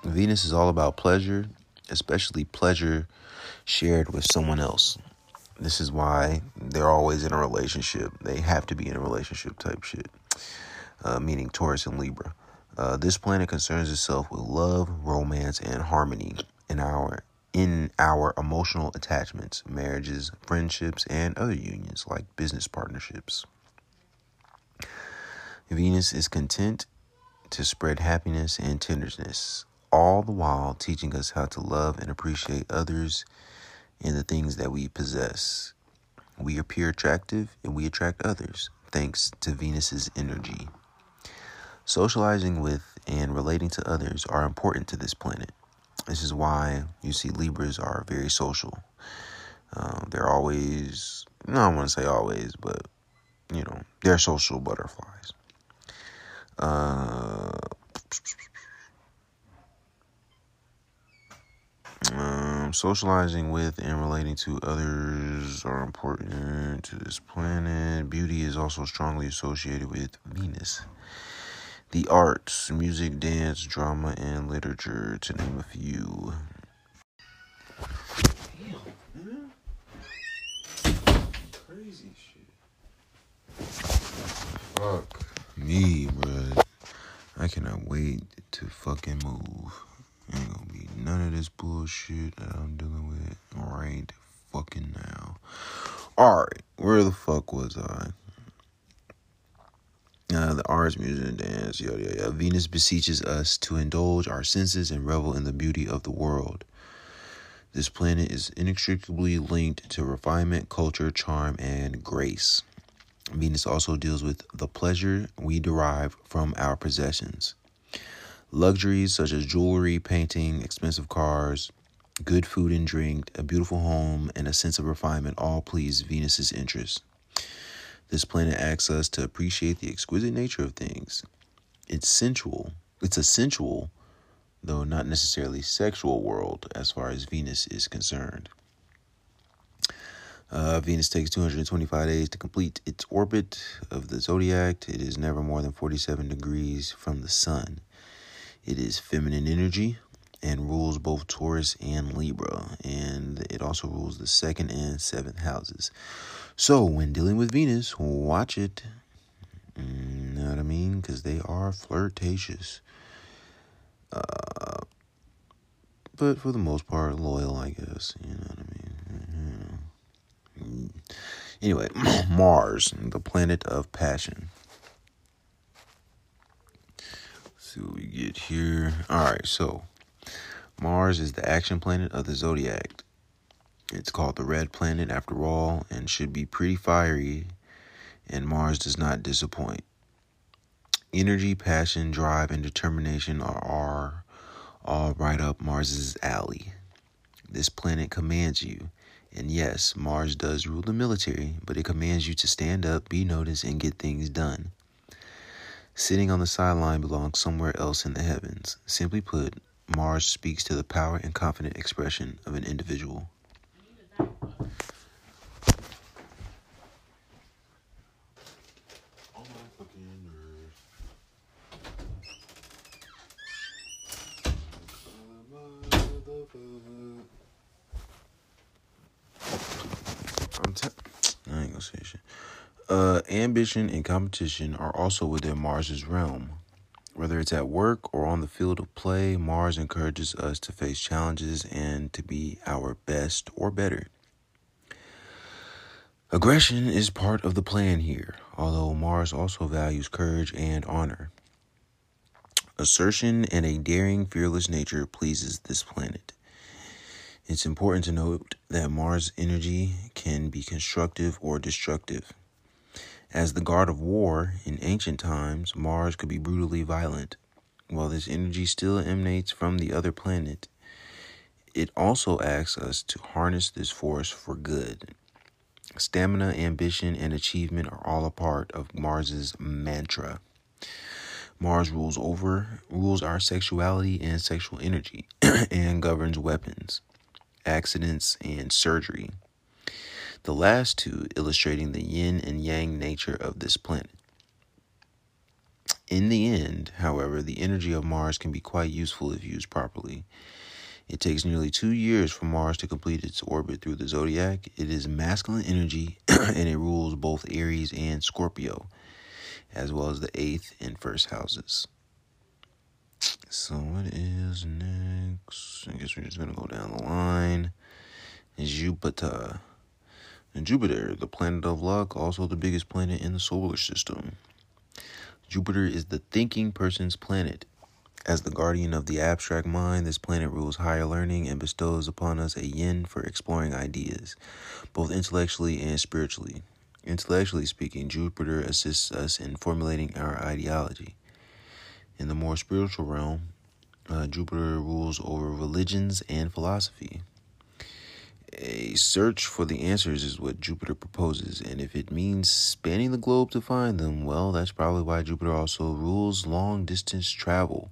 Venus is all about pleasure, especially pleasure shared with someone else. This is why they're always in a relationship. They have to be in a relationship type shit, uh, meaning Taurus and Libra. Uh, this planet concerns itself with love, romance, and harmony in our in our emotional attachments, marriages, friendships, and other unions like business partnerships. Venus is content to spread happiness and tenderness, all the while teaching us how to love and appreciate others and the things that we possess. We appear attractive and we attract others thanks to Venus's energy. Socializing with and relating to others are important to this planet. This is why you see Libras are very social. Um, they're always, no, I want to say always, but you know, they're social butterflies. Uh, um, socializing with and relating to others are important to this planet. Beauty is also strongly associated with Venus the arts, music, dance, drama, and literature, to name a few. Damn, Crazy shit. Fuck me, bro. I cannot wait to fucking move. Ain't gonna be none of this bullshit that I'm dealing with right fucking now. Alright, where the fuck was I? Uh, the arts, music, and dance, yada, yada, yada. Venus beseeches us to indulge our senses and revel in the beauty of the world. This planet is inextricably linked to refinement, culture, charm, and grace. Venus also deals with the pleasure we derive from our possessions. Luxuries such as jewelry, painting, expensive cars, good food and drink, a beautiful home, and a sense of refinement all please Venus's interest. This planet asks us to appreciate the exquisite nature of things. It's sensual. It's a sensual, though not necessarily sexual world as far as Venus is concerned. Uh, Venus takes 225 days to complete its orbit of the zodiac. It is never more than 47 degrees from the sun. It is feminine energy and rules both Taurus and Libra, and it also rules the second and seventh houses. So, when dealing with Venus, watch it. Mm, know what I mean? Because they are flirtatious. Uh, but for the most part, loyal, I guess. You know what I mean? Anyway, [CLEARS THROAT] Mars, the planet of passion. Let's see what we get here. All right, so Mars is the action planet of the zodiac. It's called the red planet after all and should be pretty fiery, and Mars does not disappoint. Energy, passion, drive, and determination are, are all right up Mars's alley. This planet commands you. And yes, Mars does rule the military, but it commands you to stand up, be noticed, and get things done. Sitting on the sideline belongs somewhere else in the heavens. Simply put, Mars speaks to the power and confident expression of an individual. I'm t- I ain't gonna say shit. Uh, ambition and competition are also within Mars's realm. Whether it's at work or on the field of play, Mars encourages us to face challenges and to be our best or better. Aggression is part of the plan here, although Mars also values courage and honor. Assertion and a daring, fearless nature pleases this planet. It's important to note that Mars energy can be constructive or destructive. As the god of war in ancient times, Mars could be brutally violent. While this energy still emanates from the other planet, it also asks us to harness this force for good. Stamina, ambition, and achievement are all a part of Mars's mantra. Mars rules over rules our sexuality and sexual energy [CLEARS THROAT] and governs weapons, accidents, and surgery. The last two illustrating the yin and yang nature of this planet. In the end, however, the energy of Mars can be quite useful if used properly. It takes nearly two years for Mars to complete its orbit through the zodiac. It is masculine energy [CLEARS THROAT] and it rules both Aries and Scorpio, as well as the eighth and first houses. So, what is next? I guess we're just going to go down the line. Jupiter. And Jupiter, the planet of luck, also the biggest planet in the solar system. Jupiter is the thinking person's planet. As the guardian of the abstract mind, this planet rules higher learning and bestows upon us a yin for exploring ideas, both intellectually and spiritually. Intellectually speaking, Jupiter assists us in formulating our ideology. In the more spiritual realm, uh, Jupiter rules over religions and philosophy. A search for the answers is what Jupiter proposes, and if it means spanning the globe to find them, well, that's probably why Jupiter also rules long distance travel.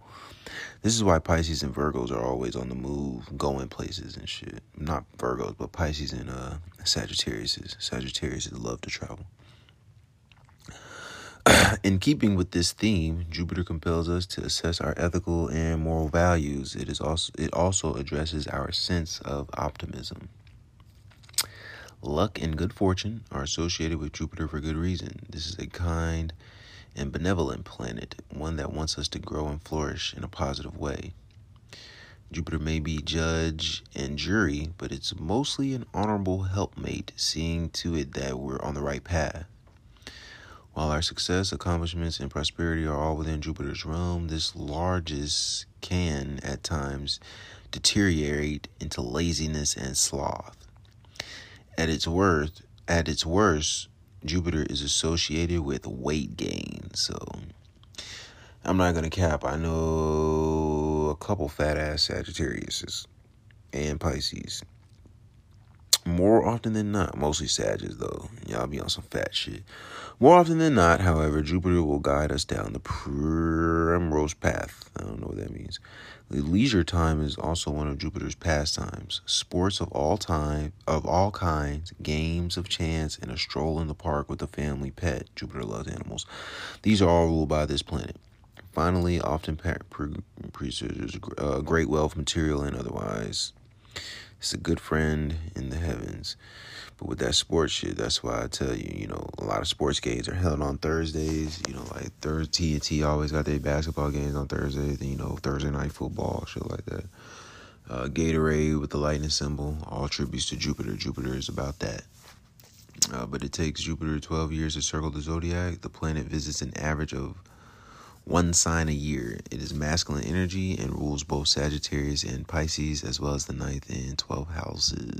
This is why Pisces and Virgos are always on the move, going places and shit. Not Virgos, but Pisces and uh, Sagittarius. Sagittarius love to travel. [CLEARS THROAT] In keeping with this theme, Jupiter compels us to assess our ethical and moral values. It is also it also addresses our sense of optimism. Luck and good fortune are associated with Jupiter for good reason. This is a kind and benevolent planet, one that wants us to grow and flourish in a positive way. Jupiter may be judge and jury, but it's mostly an honorable helpmate, seeing to it that we're on the right path. While our success, accomplishments, and prosperity are all within Jupiter's realm, this largest can, at times, deteriorate into laziness and sloth. At its worst, at its worst, Jupiter is associated with weight gain. So I'm not gonna cap. I know a couple fat ass Sagittarius and Pisces. More often than not, mostly Sagittarius though. Y'all be on some fat shit. More often than not, however, Jupiter will guide us down the primrose path. I don't know what that means. Leisure time is also one of Jupiter's pastimes. Sports of all time, of all kinds, games of chance, and a stroll in the park with a family pet. Jupiter loves animals. These are all ruled by this planet. Finally, often produces uh, great wealth, material and otherwise. It's a good friend in the heavens. But with that sports shit, that's why I tell you, you know, a lot of sports games are held on Thursdays. You know, like Thursday TNT always got their basketball games on Thursdays. And, You know, Thursday night football, shit like that. Uh, Gatorade with the lightning symbol, all tributes to Jupiter. Jupiter is about that. Uh, but it takes Jupiter 12 years to circle the zodiac. The planet visits an average of one sign a year. It is masculine energy and rules both Sagittarius and Pisces, as well as the ninth and 12th houses.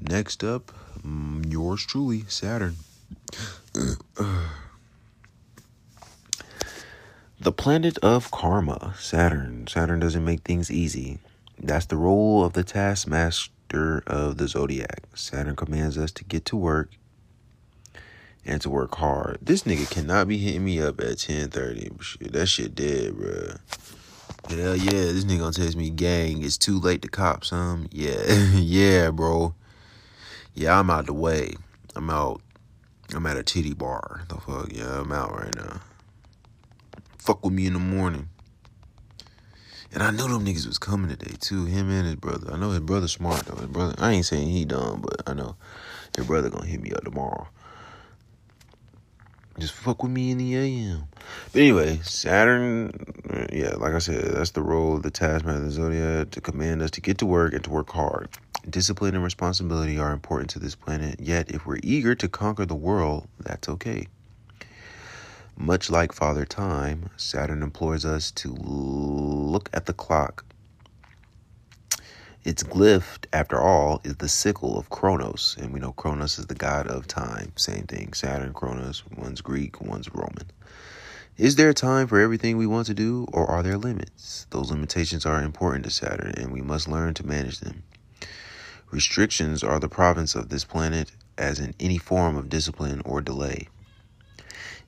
Next up, mm, yours truly, Saturn. [CLEARS THROAT] the planet of karma, Saturn. Saturn doesn't make things easy. That's the role of the taskmaster of the zodiac. Saturn commands us to get to work and to work hard. This nigga cannot be hitting me up at 10:30. Shit, that shit dead, bruh. Hell yeah, this nigga gonna text me, gang, it's too late to cop some. Yeah, [LAUGHS] yeah, bro. Yeah, I'm out the way. I'm out. I'm at a titty bar. The fuck, yeah, I'm out right now. Fuck with me in the morning. And I knew them niggas was coming today too. Him and his brother. I know his brother smart though. His brother. I ain't saying he dumb, but I know his brother gonna hit me up tomorrow. Just fuck with me in the AM. But anyway, Saturn, uh, yeah, like I said, that's the role of the taskmaster of the zodiac to command us to get to work and to work hard. Discipline and responsibility are important to this planet, yet, if we're eager to conquer the world, that's okay. Much like Father Time, Saturn employs us to look at the clock its glyph, after all, is the sickle of Kronos, and we know Kronos is the god of time. Same thing. Saturn, Kronos, one's Greek, one's Roman. Is there time for everything we want to do, or are there limits? Those limitations are important to Saturn, and we must learn to manage them. Restrictions are the province of this planet, as in any form of discipline or delay.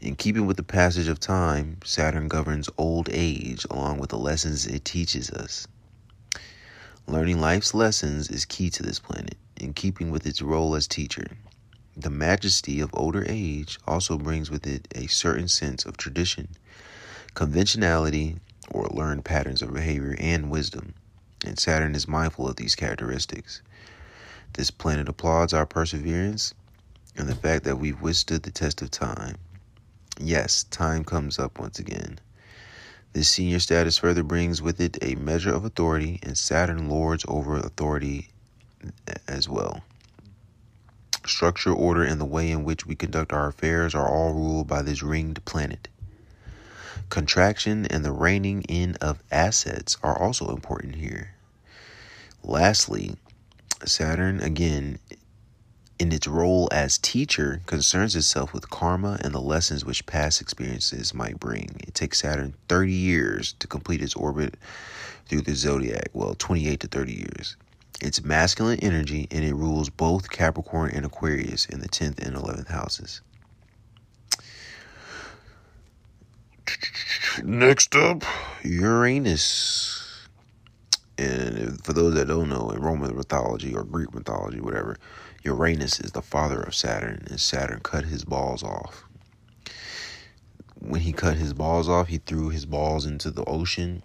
In keeping with the passage of time, Saturn governs old age along with the lessons it teaches us. Learning life's lessons is key to this planet, in keeping with its role as teacher. The majesty of older age also brings with it a certain sense of tradition, conventionality, or learned patterns of behavior and wisdom, and Saturn is mindful of these characteristics. This planet applauds our perseverance and the fact that we've withstood the test of time. Yes, time comes up once again. This senior status further brings with it a measure of authority, and Saturn lords over authority as well. Structure, order, and the way in which we conduct our affairs are all ruled by this ringed planet. Contraction and the reining in of assets are also important here. Lastly, Saturn again in its role as teacher, concerns itself with karma and the lessons which past experiences might bring. It takes Saturn 30 years to complete its orbit through the zodiac, well, 28 to 30 years. It's masculine energy and it rules both Capricorn and Aquarius in the 10th and 11th houses. Next up, Uranus. And for those that don't know, in Roman mythology or Greek mythology, whatever, Uranus is the father of Saturn, and Saturn cut his balls off. When he cut his balls off, he threw his balls into the ocean,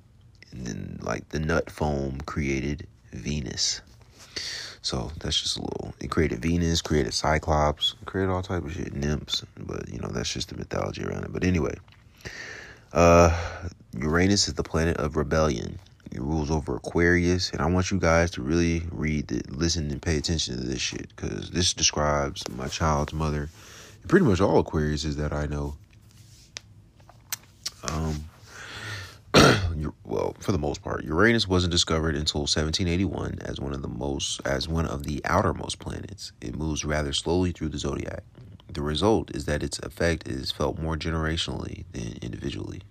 and then, like, the nut foam created Venus. So that's just a little. It created Venus, created Cyclops, created all type of shit, nymphs. But you know that's just the mythology around it. But anyway, uh, Uranus is the planet of rebellion. It rules over Aquarius, and I want you guys to really read, the, listen, and pay attention to this shit because this describes my child's mother, and pretty much all Aquariuses that I know. Um, [CLEARS THROAT] well, for the most part, Uranus wasn't discovered until 1781 as one of the most, as one of the outermost planets. It moves rather slowly through the zodiac. The result is that its effect is felt more generationally than individually.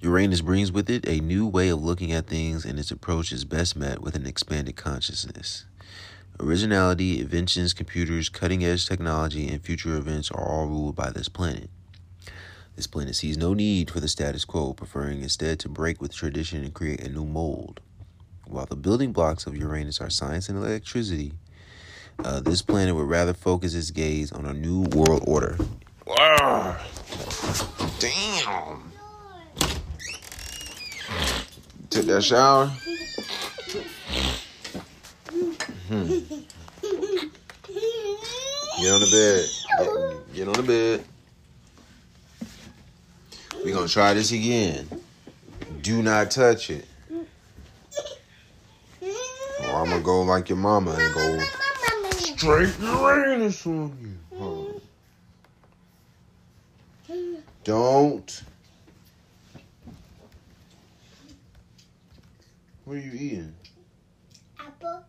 Uranus brings with it a new way of looking at things, and its approach is best met with an expanded consciousness. Originality, inventions, computers, cutting edge technology, and future events are all ruled by this planet. This planet sees no need for the status quo, preferring instead to break with tradition and create a new mold. While the building blocks of Uranus are science and electricity, uh, this planet would rather focus its gaze on a new world order. Damn. Took that shower? Hmm. Get on the bed. Get, get on the bed. We're gonna try this again. Do not touch it. Or I'm gonna go like your mama and go straight Uranus on you. On. Don't. What are you eating? Apple.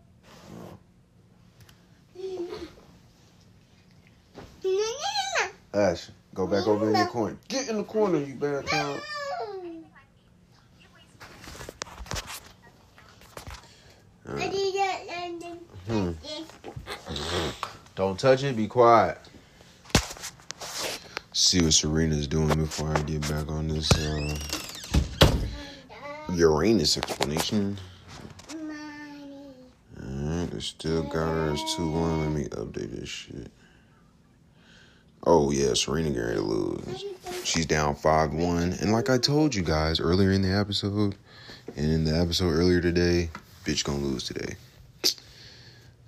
Ash, go back over in the corner. Get in the corner, you bad child. Hmm. Don't touch it. Be quiet. See what Serena's doing before I get back on this uh, Uranus explanation. Alright, they still got her as 2 1. Let me update this shit. Oh, yeah, Serena ready to lose. She's down 5 1. And like I told you guys earlier in the episode, and in the episode earlier today, bitch gonna lose today.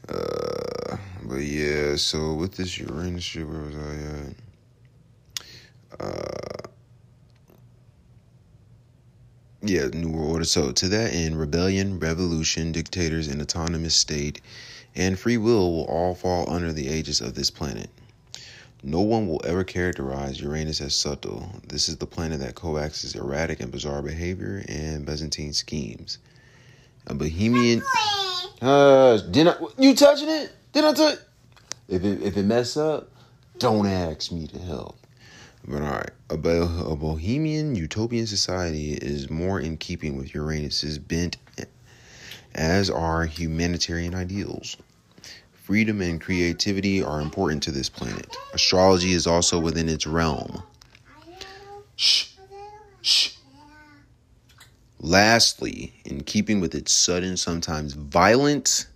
Uh, but yeah, so with this Uranus shit, where was I at? Uh, yeah, New World Order. So to that end, rebellion, revolution, dictators, and autonomous state, and free will will all fall under the aegis of this planet. No one will ever characterize Uranus as subtle. This is the planet that coaxes erratic and bizarre behavior and Byzantine schemes. A bohemian. Hush! Did I? You touching it? Did I touch? If it if it mess up, don't ask me to help. But all right, a, bo- a bohemian utopian society is more in keeping with Uranus's bent, as are humanitarian ideals. Freedom and creativity are important to this planet. Astrology is also within its realm. Shh, shh. Lastly, in keeping with its sudden, sometimes violent,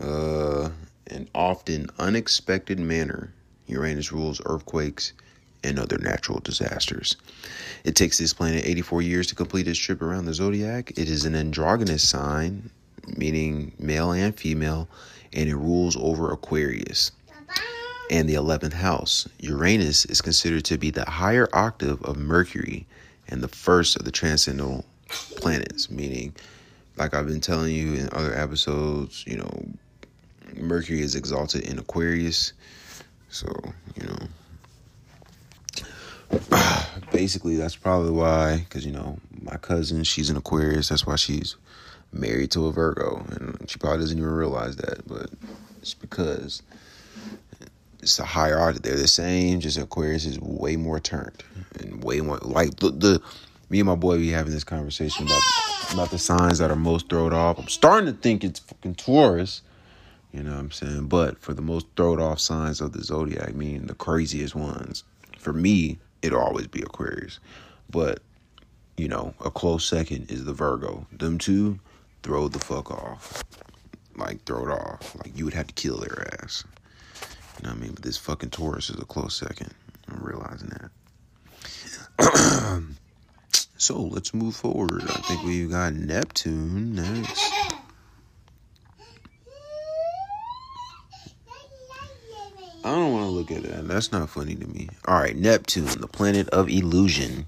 uh, and often unexpected manner, Uranus rules earthquakes and other natural disasters. It takes this planet 84 years to complete its trip around the zodiac. It is an androgynous sign, meaning male and female, and it rules over Aquarius and the 11th house. Uranus is considered to be the higher octave of Mercury and the first of the transcendental planets, meaning, like I've been telling you in other episodes, you know, Mercury is exalted in Aquarius. So, you know, [SIGHS] basically, that's probably why, because, you know, my cousin, she's an Aquarius. That's why she's married to a Virgo. And she probably doesn't even realize that, but it's because it's a higher art. They're the same, just Aquarius is way more turned and way more like the, the me and my boy be having this conversation about about the signs that are most thrown off. I'm starting to think it's fucking Taurus. You know what I'm saying? But for the most throwed off signs of the zodiac, meaning the craziest ones, for me, it'll always be Aquarius. But, you know, a close second is the Virgo. Them two throw the fuck off. Like, throw it off. Like, you would have to kill their ass. You know what I mean? But this fucking Taurus is a close second. I'm realizing that. [CLEARS THROAT] so let's move forward. I think we've got Neptune next. I don't want to look at that. That's not funny to me. All right, Neptune, the planet of illusion.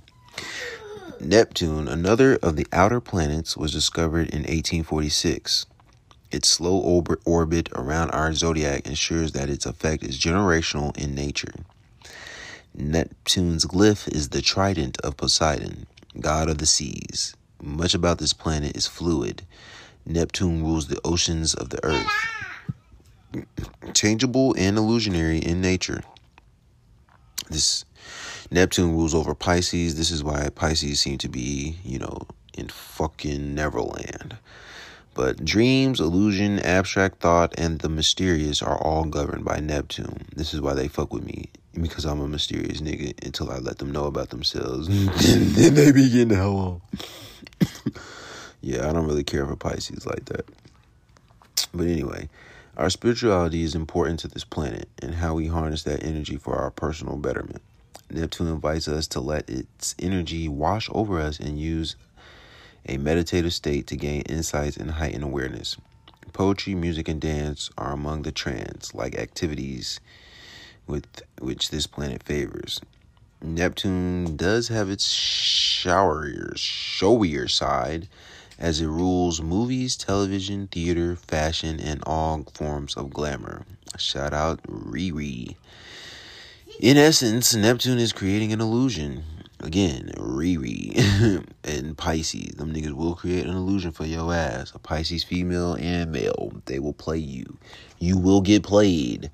Neptune, another of the outer planets, was discovered in 1846. Its slow orbit, around our zodiac ensures that its effect is generational in nature. Neptune's glyph is the trident of Poseidon, god of the seas. Much about this planet is fluid. Neptune rules the oceans of the earth. Changeable and illusionary in nature. This Neptune rules over Pisces. This is why Pisces seem to be, you know, in fucking Neverland. But dreams, illusion, abstract thought, and the mysterious are all governed by Neptune. This is why they fuck with me. Because I'm a mysterious nigga until I let them know about themselves. [LAUGHS] then they begin to hell [COUGHS] yeah, I don't really care for Pisces like that. But anyway, our spirituality is important to this planet and how we harness that energy for our personal betterment. Neptune invites us to let its energy wash over us and use a meditative state to gain insights and heighten awareness. Poetry, music, and dance are among the trance like activities with which this planet favors. Neptune does have its showerier, showier side as it rules movies, television, theater, fashion, and all forms of glamour. Shout out Riri. In essence, Neptune is creating an illusion. Again, Riri [LAUGHS] and Pisces. Them niggas will create an illusion for your ass. A Pisces female and male. They will play you. You will get played.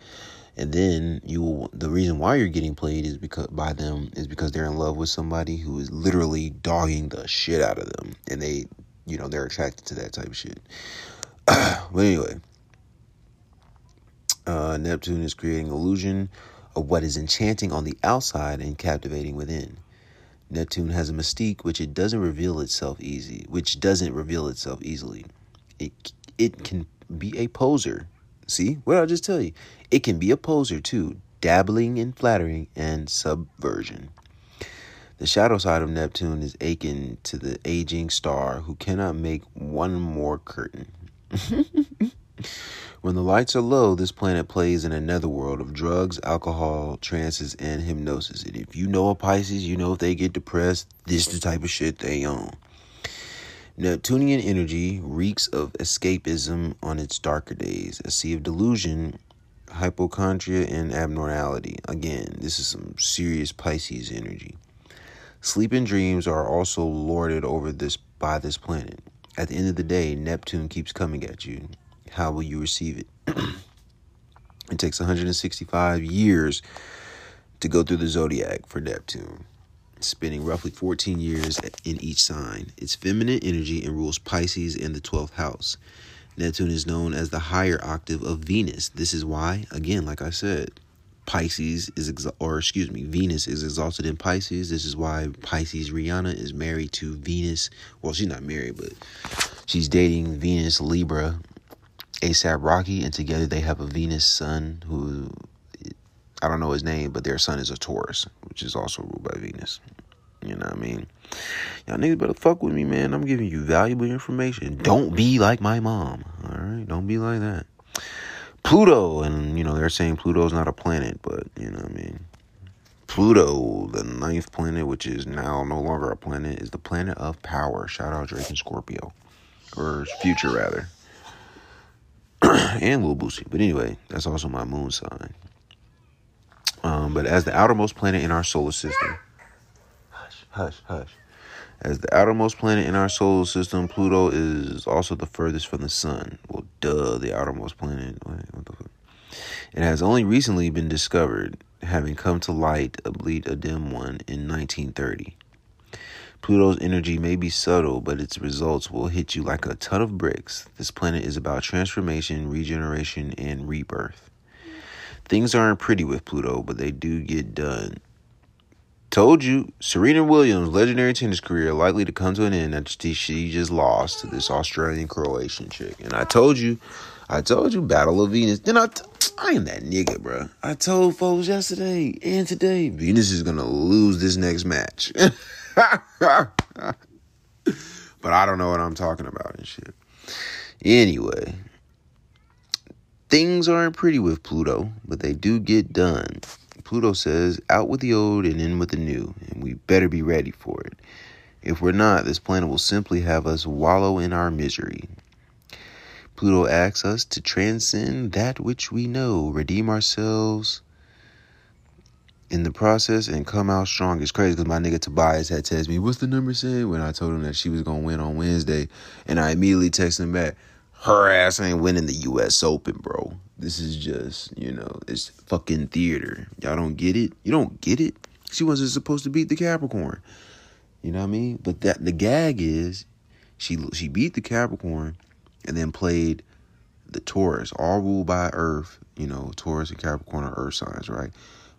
And then you will the reason why you're getting played is because by them is because they're in love with somebody who is literally dogging the shit out of them. And they you know, they're attracted to that type of shit. [CLEARS THROAT] but anyway. Uh, Neptune is creating illusion of what is enchanting on the outside and captivating within. Neptune has a mystique which it doesn't reveal itself easy, which doesn't reveal itself easily. It it can be a poser. See what I just tell you? It can be a poser too, dabbling in flattering and subversion. The shadow side of Neptune is akin to the aging star who cannot make one more curtain. [LAUGHS] when the lights are low, this planet plays in another world of drugs, alcohol, trances, and hypnosis. And if you know a Pisces, you know if they get depressed, this is the type of shit they own. Neptunian energy reeks of escapism on its darker days, a sea of delusion, hypochondria, and abnormality. Again, this is some serious Pisces energy. Sleep and dreams are also lorded over this by this planet. At the end of the day, Neptune keeps coming at you. How will you receive it? [CLEARS THROAT] it takes 165 years to go through the zodiac for Neptune, spending roughly 14 years in each sign. It's feminine energy and rules Pisces in the 12th house. Neptune is known as the higher octave of Venus. This is why, again, like I said, Pisces is, exa- or excuse me, Venus is exalted in Pisces. This is why Pisces Rihanna is married to Venus. Well, she's not married, but she's dating Venus Libra ASAP Rocky, and together they have a Venus son who I don't know his name, but their son is a Taurus, which is also ruled by Venus. You know what I mean? Y'all niggas better fuck with me, man. I'm giving you valuable information. Don't be like my mom. All right? Don't be like that. Pluto, and you know, they're saying Pluto's not a planet, but you know I mean? Pluto, the ninth planet, which is now no longer a planet, is the planet of power. Shout out Drake and Scorpio. Or future rather. [CLEARS THROAT] and Lil Boosie. But anyway, that's also my moon sign. Um, but as the outermost planet in our solar system, hush, hush, hush. As the outermost planet in our solar system, Pluto is also the furthest from the sun. Well, duh, the outermost planet. It has only recently been discovered, having come to light, albeit a dim one, in 1930. Pluto's energy may be subtle, but its results will hit you like a ton of bricks. This planet is about transformation, regeneration, and rebirth. Things aren't pretty with Pluto, but they do get done. Told you, Serena Williams' legendary tennis career likely to come to an end after she just lost to this Australian Croatian chick. And I told you, I told you, Battle of Venus. Then I, t- I am that nigga, bro. I told folks yesterday and today, Venus is gonna lose this next match. [LAUGHS] but I don't know what I'm talking about and shit. Anyway, things aren't pretty with Pluto, but they do get done. Pluto says, out with the old and in with the new, and we better be ready for it. If we're not, this planet will simply have us wallow in our misery. Pluto asks us to transcend that which we know, redeem ourselves in the process, and come out strong. It's crazy because my nigga Tobias had texted me, What's the number saying? When I told him that she was going to win on Wednesday. And I immediately texted him back, Her ass ain't winning the U.S. Open, bro. This is just, you know, it's fucking theater. Y'all don't get it? You don't get it? She wasn't supposed to beat the Capricorn. You know what I mean? But that the gag is she she beat the Capricorn and then played the Taurus, all ruled by Earth. You know, Taurus and Capricorn are Earth signs, right?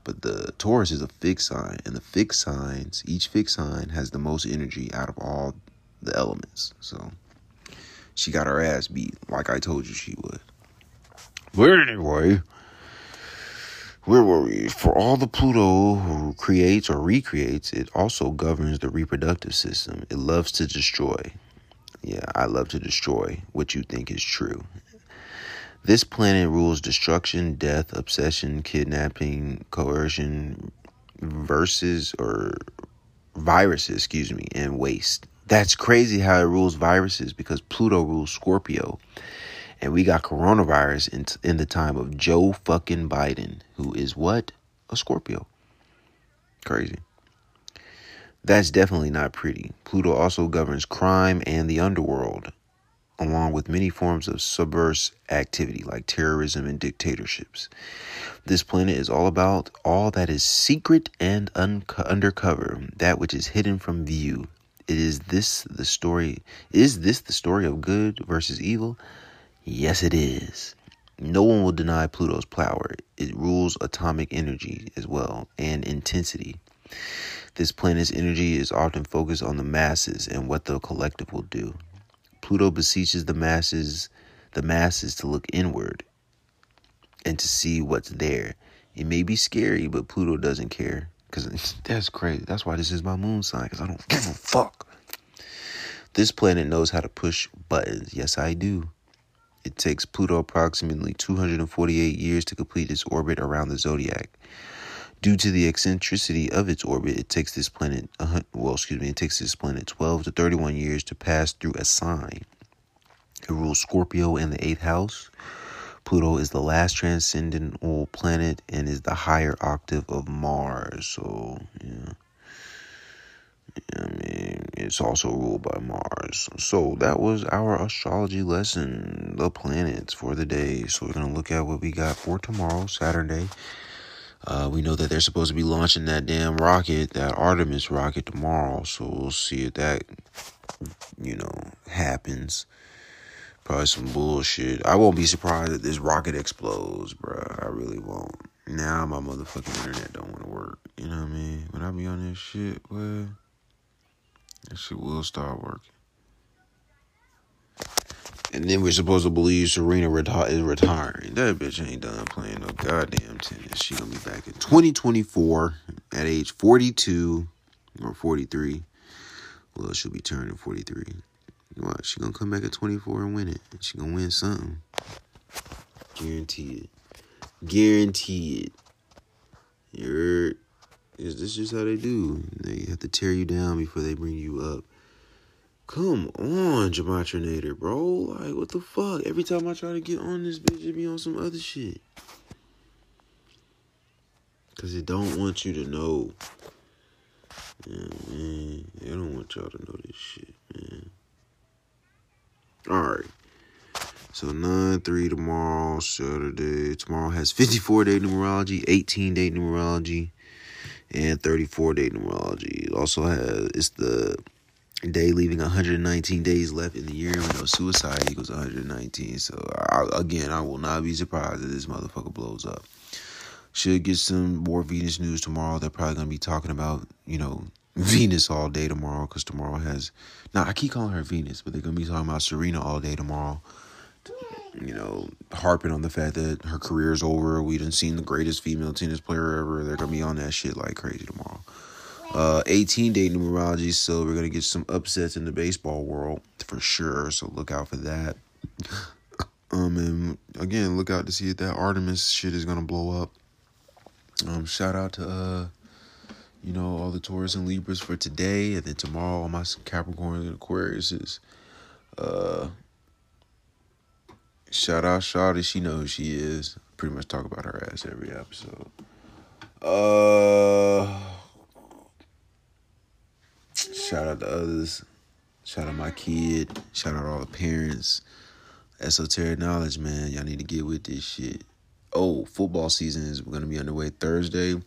But the Taurus is a fixed sign, and the fixed signs, each fixed sign has the most energy out of all the elements. So she got her ass beat, like I told you she would. But anyway, where were we? For all the Pluto who creates or recreates, it also governs the reproductive system. It loves to destroy. Yeah, I love to destroy what you think is true. This planet rules destruction, death, obsession, kidnapping, coercion, versus or viruses, excuse me, and waste. That's crazy how it rules viruses because Pluto rules Scorpio. And we got coronavirus in, in the time of Joe fucking Biden, who is what? A Scorpio. Crazy. That's definitely not pretty. Pluto also governs crime and the underworld, along with many forms of subversive activity like terrorism and dictatorships. This planet is all about all that is secret and un- undercover, that which is hidden from view. It is this the story is this the story of good versus evil? Yes it is. No one will deny Pluto's power. It rules atomic energy as well and intensity. This planet's energy is often focused on the masses and what the collective will do. Pluto beseeches the masses, the masses to look inward and to see what's there. It may be scary, but Pluto doesn't care. Cause [LAUGHS] that's crazy. That's why this is my moon sign. Cause I don't give a fuck. This planet knows how to push buttons. Yes, I do. It takes Pluto approximately 248 years to complete its orbit around the zodiac. Due to the eccentricity of its orbit, it takes this planet, well, excuse me, it takes this planet 12 to 31 years to pass through a sign. It rules Scorpio in the eighth house. Pluto is the last transcendental planet and is the higher octave of Mars. So, yeah. I mean, it's also ruled by Mars. So that was our astrology lesson, the planets for the day. So we're gonna look at what we got for tomorrow, Saturday. Uh, we know that they're supposed to be launching that damn rocket, that Artemis rocket tomorrow. So we'll see if that, you know, happens. Probably some bullshit. I won't be surprised if this rocket explodes, bro. I really won't. Now my motherfucking internet don't want to work. You know what I mean? When I be on this shit, well, that shit will start working. And then we're supposed to believe Serena reti- is retiring. That bitch ain't done playing no goddamn tennis. She gonna be back in 2024 at age 42 or 43. Well, she'll be turning 43. What? She gonna come back at 24 and win it. She gonna win something. Guarantee it. Guarantee it. You Is this just how they do? They have to tear you down before they bring you up. Come on, Gematrinator, bro. Like, what the fuck? Every time I try to get on this bitch, it be on some other shit. Cause it don't want you to know. Yeah, man. They don't want y'all to know this shit, man. Alright. So 9 3 tomorrow, Saturday. Tomorrow has 54 day numerology, 18 day numerology, and 34 day numerology. It also has it's the day leaving 119 days left in the year. We know suicide equals 119. So I, again, I will not be surprised if this motherfucker blows up. Should get some more Venus news tomorrow. They're probably gonna be talking about you know [LAUGHS] Venus all day tomorrow because tomorrow has. Now I keep calling her Venus, but they're gonna be talking about Serena all day tomorrow. You know, harping on the fact that her career is over. We didn't seen the greatest female tennis player ever. They're gonna be on that shit like crazy tomorrow. Uh, 18 day numerology, so we're gonna get some upsets in the baseball world for sure. So look out for that. [LAUGHS] Um, and again, look out to see if that Artemis shit is gonna blow up. Um, shout out to uh, you know, all the Taurus and Libras for today, and then tomorrow all my Capricorn and Aquariuses. Uh, shout out Shawty, she knows who she is. Pretty much talk about her ass every episode. Uh, shout out to others. Shout out my kid. Shout out all the parents. Esoteric knowledge, man. Y'all need to get with this shit. Oh, football season is gonna be underway Thursday.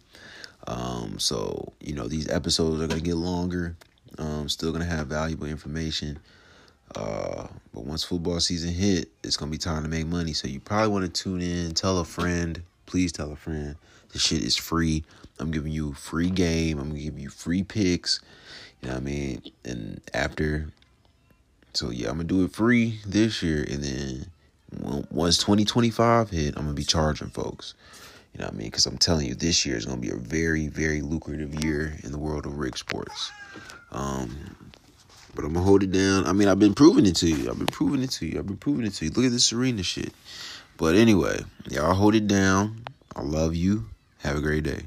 Um, so you know these episodes are gonna get longer. Um, still gonna have valuable information. Uh, but once football season hit, it's gonna be time to make money. So you probably want to tune in. Tell a friend. Please tell a friend. This shit is free. I'm giving you free game. I'm gonna give you free picks. You know what I mean? And after, so yeah, I'm gonna do it free this year, and then once 2025 hit, I'm gonna be charging folks. You know what I mean? Because I'm telling you, this year is gonna be a very, very lucrative year in the world of rig sports. Um, but I'm gonna hold it down. I mean, I've been proving it to you. I've been proving it to you. I've been proving it to you. Look at this Serena shit. But anyway, y'all hold it down. I love you. Have a great day.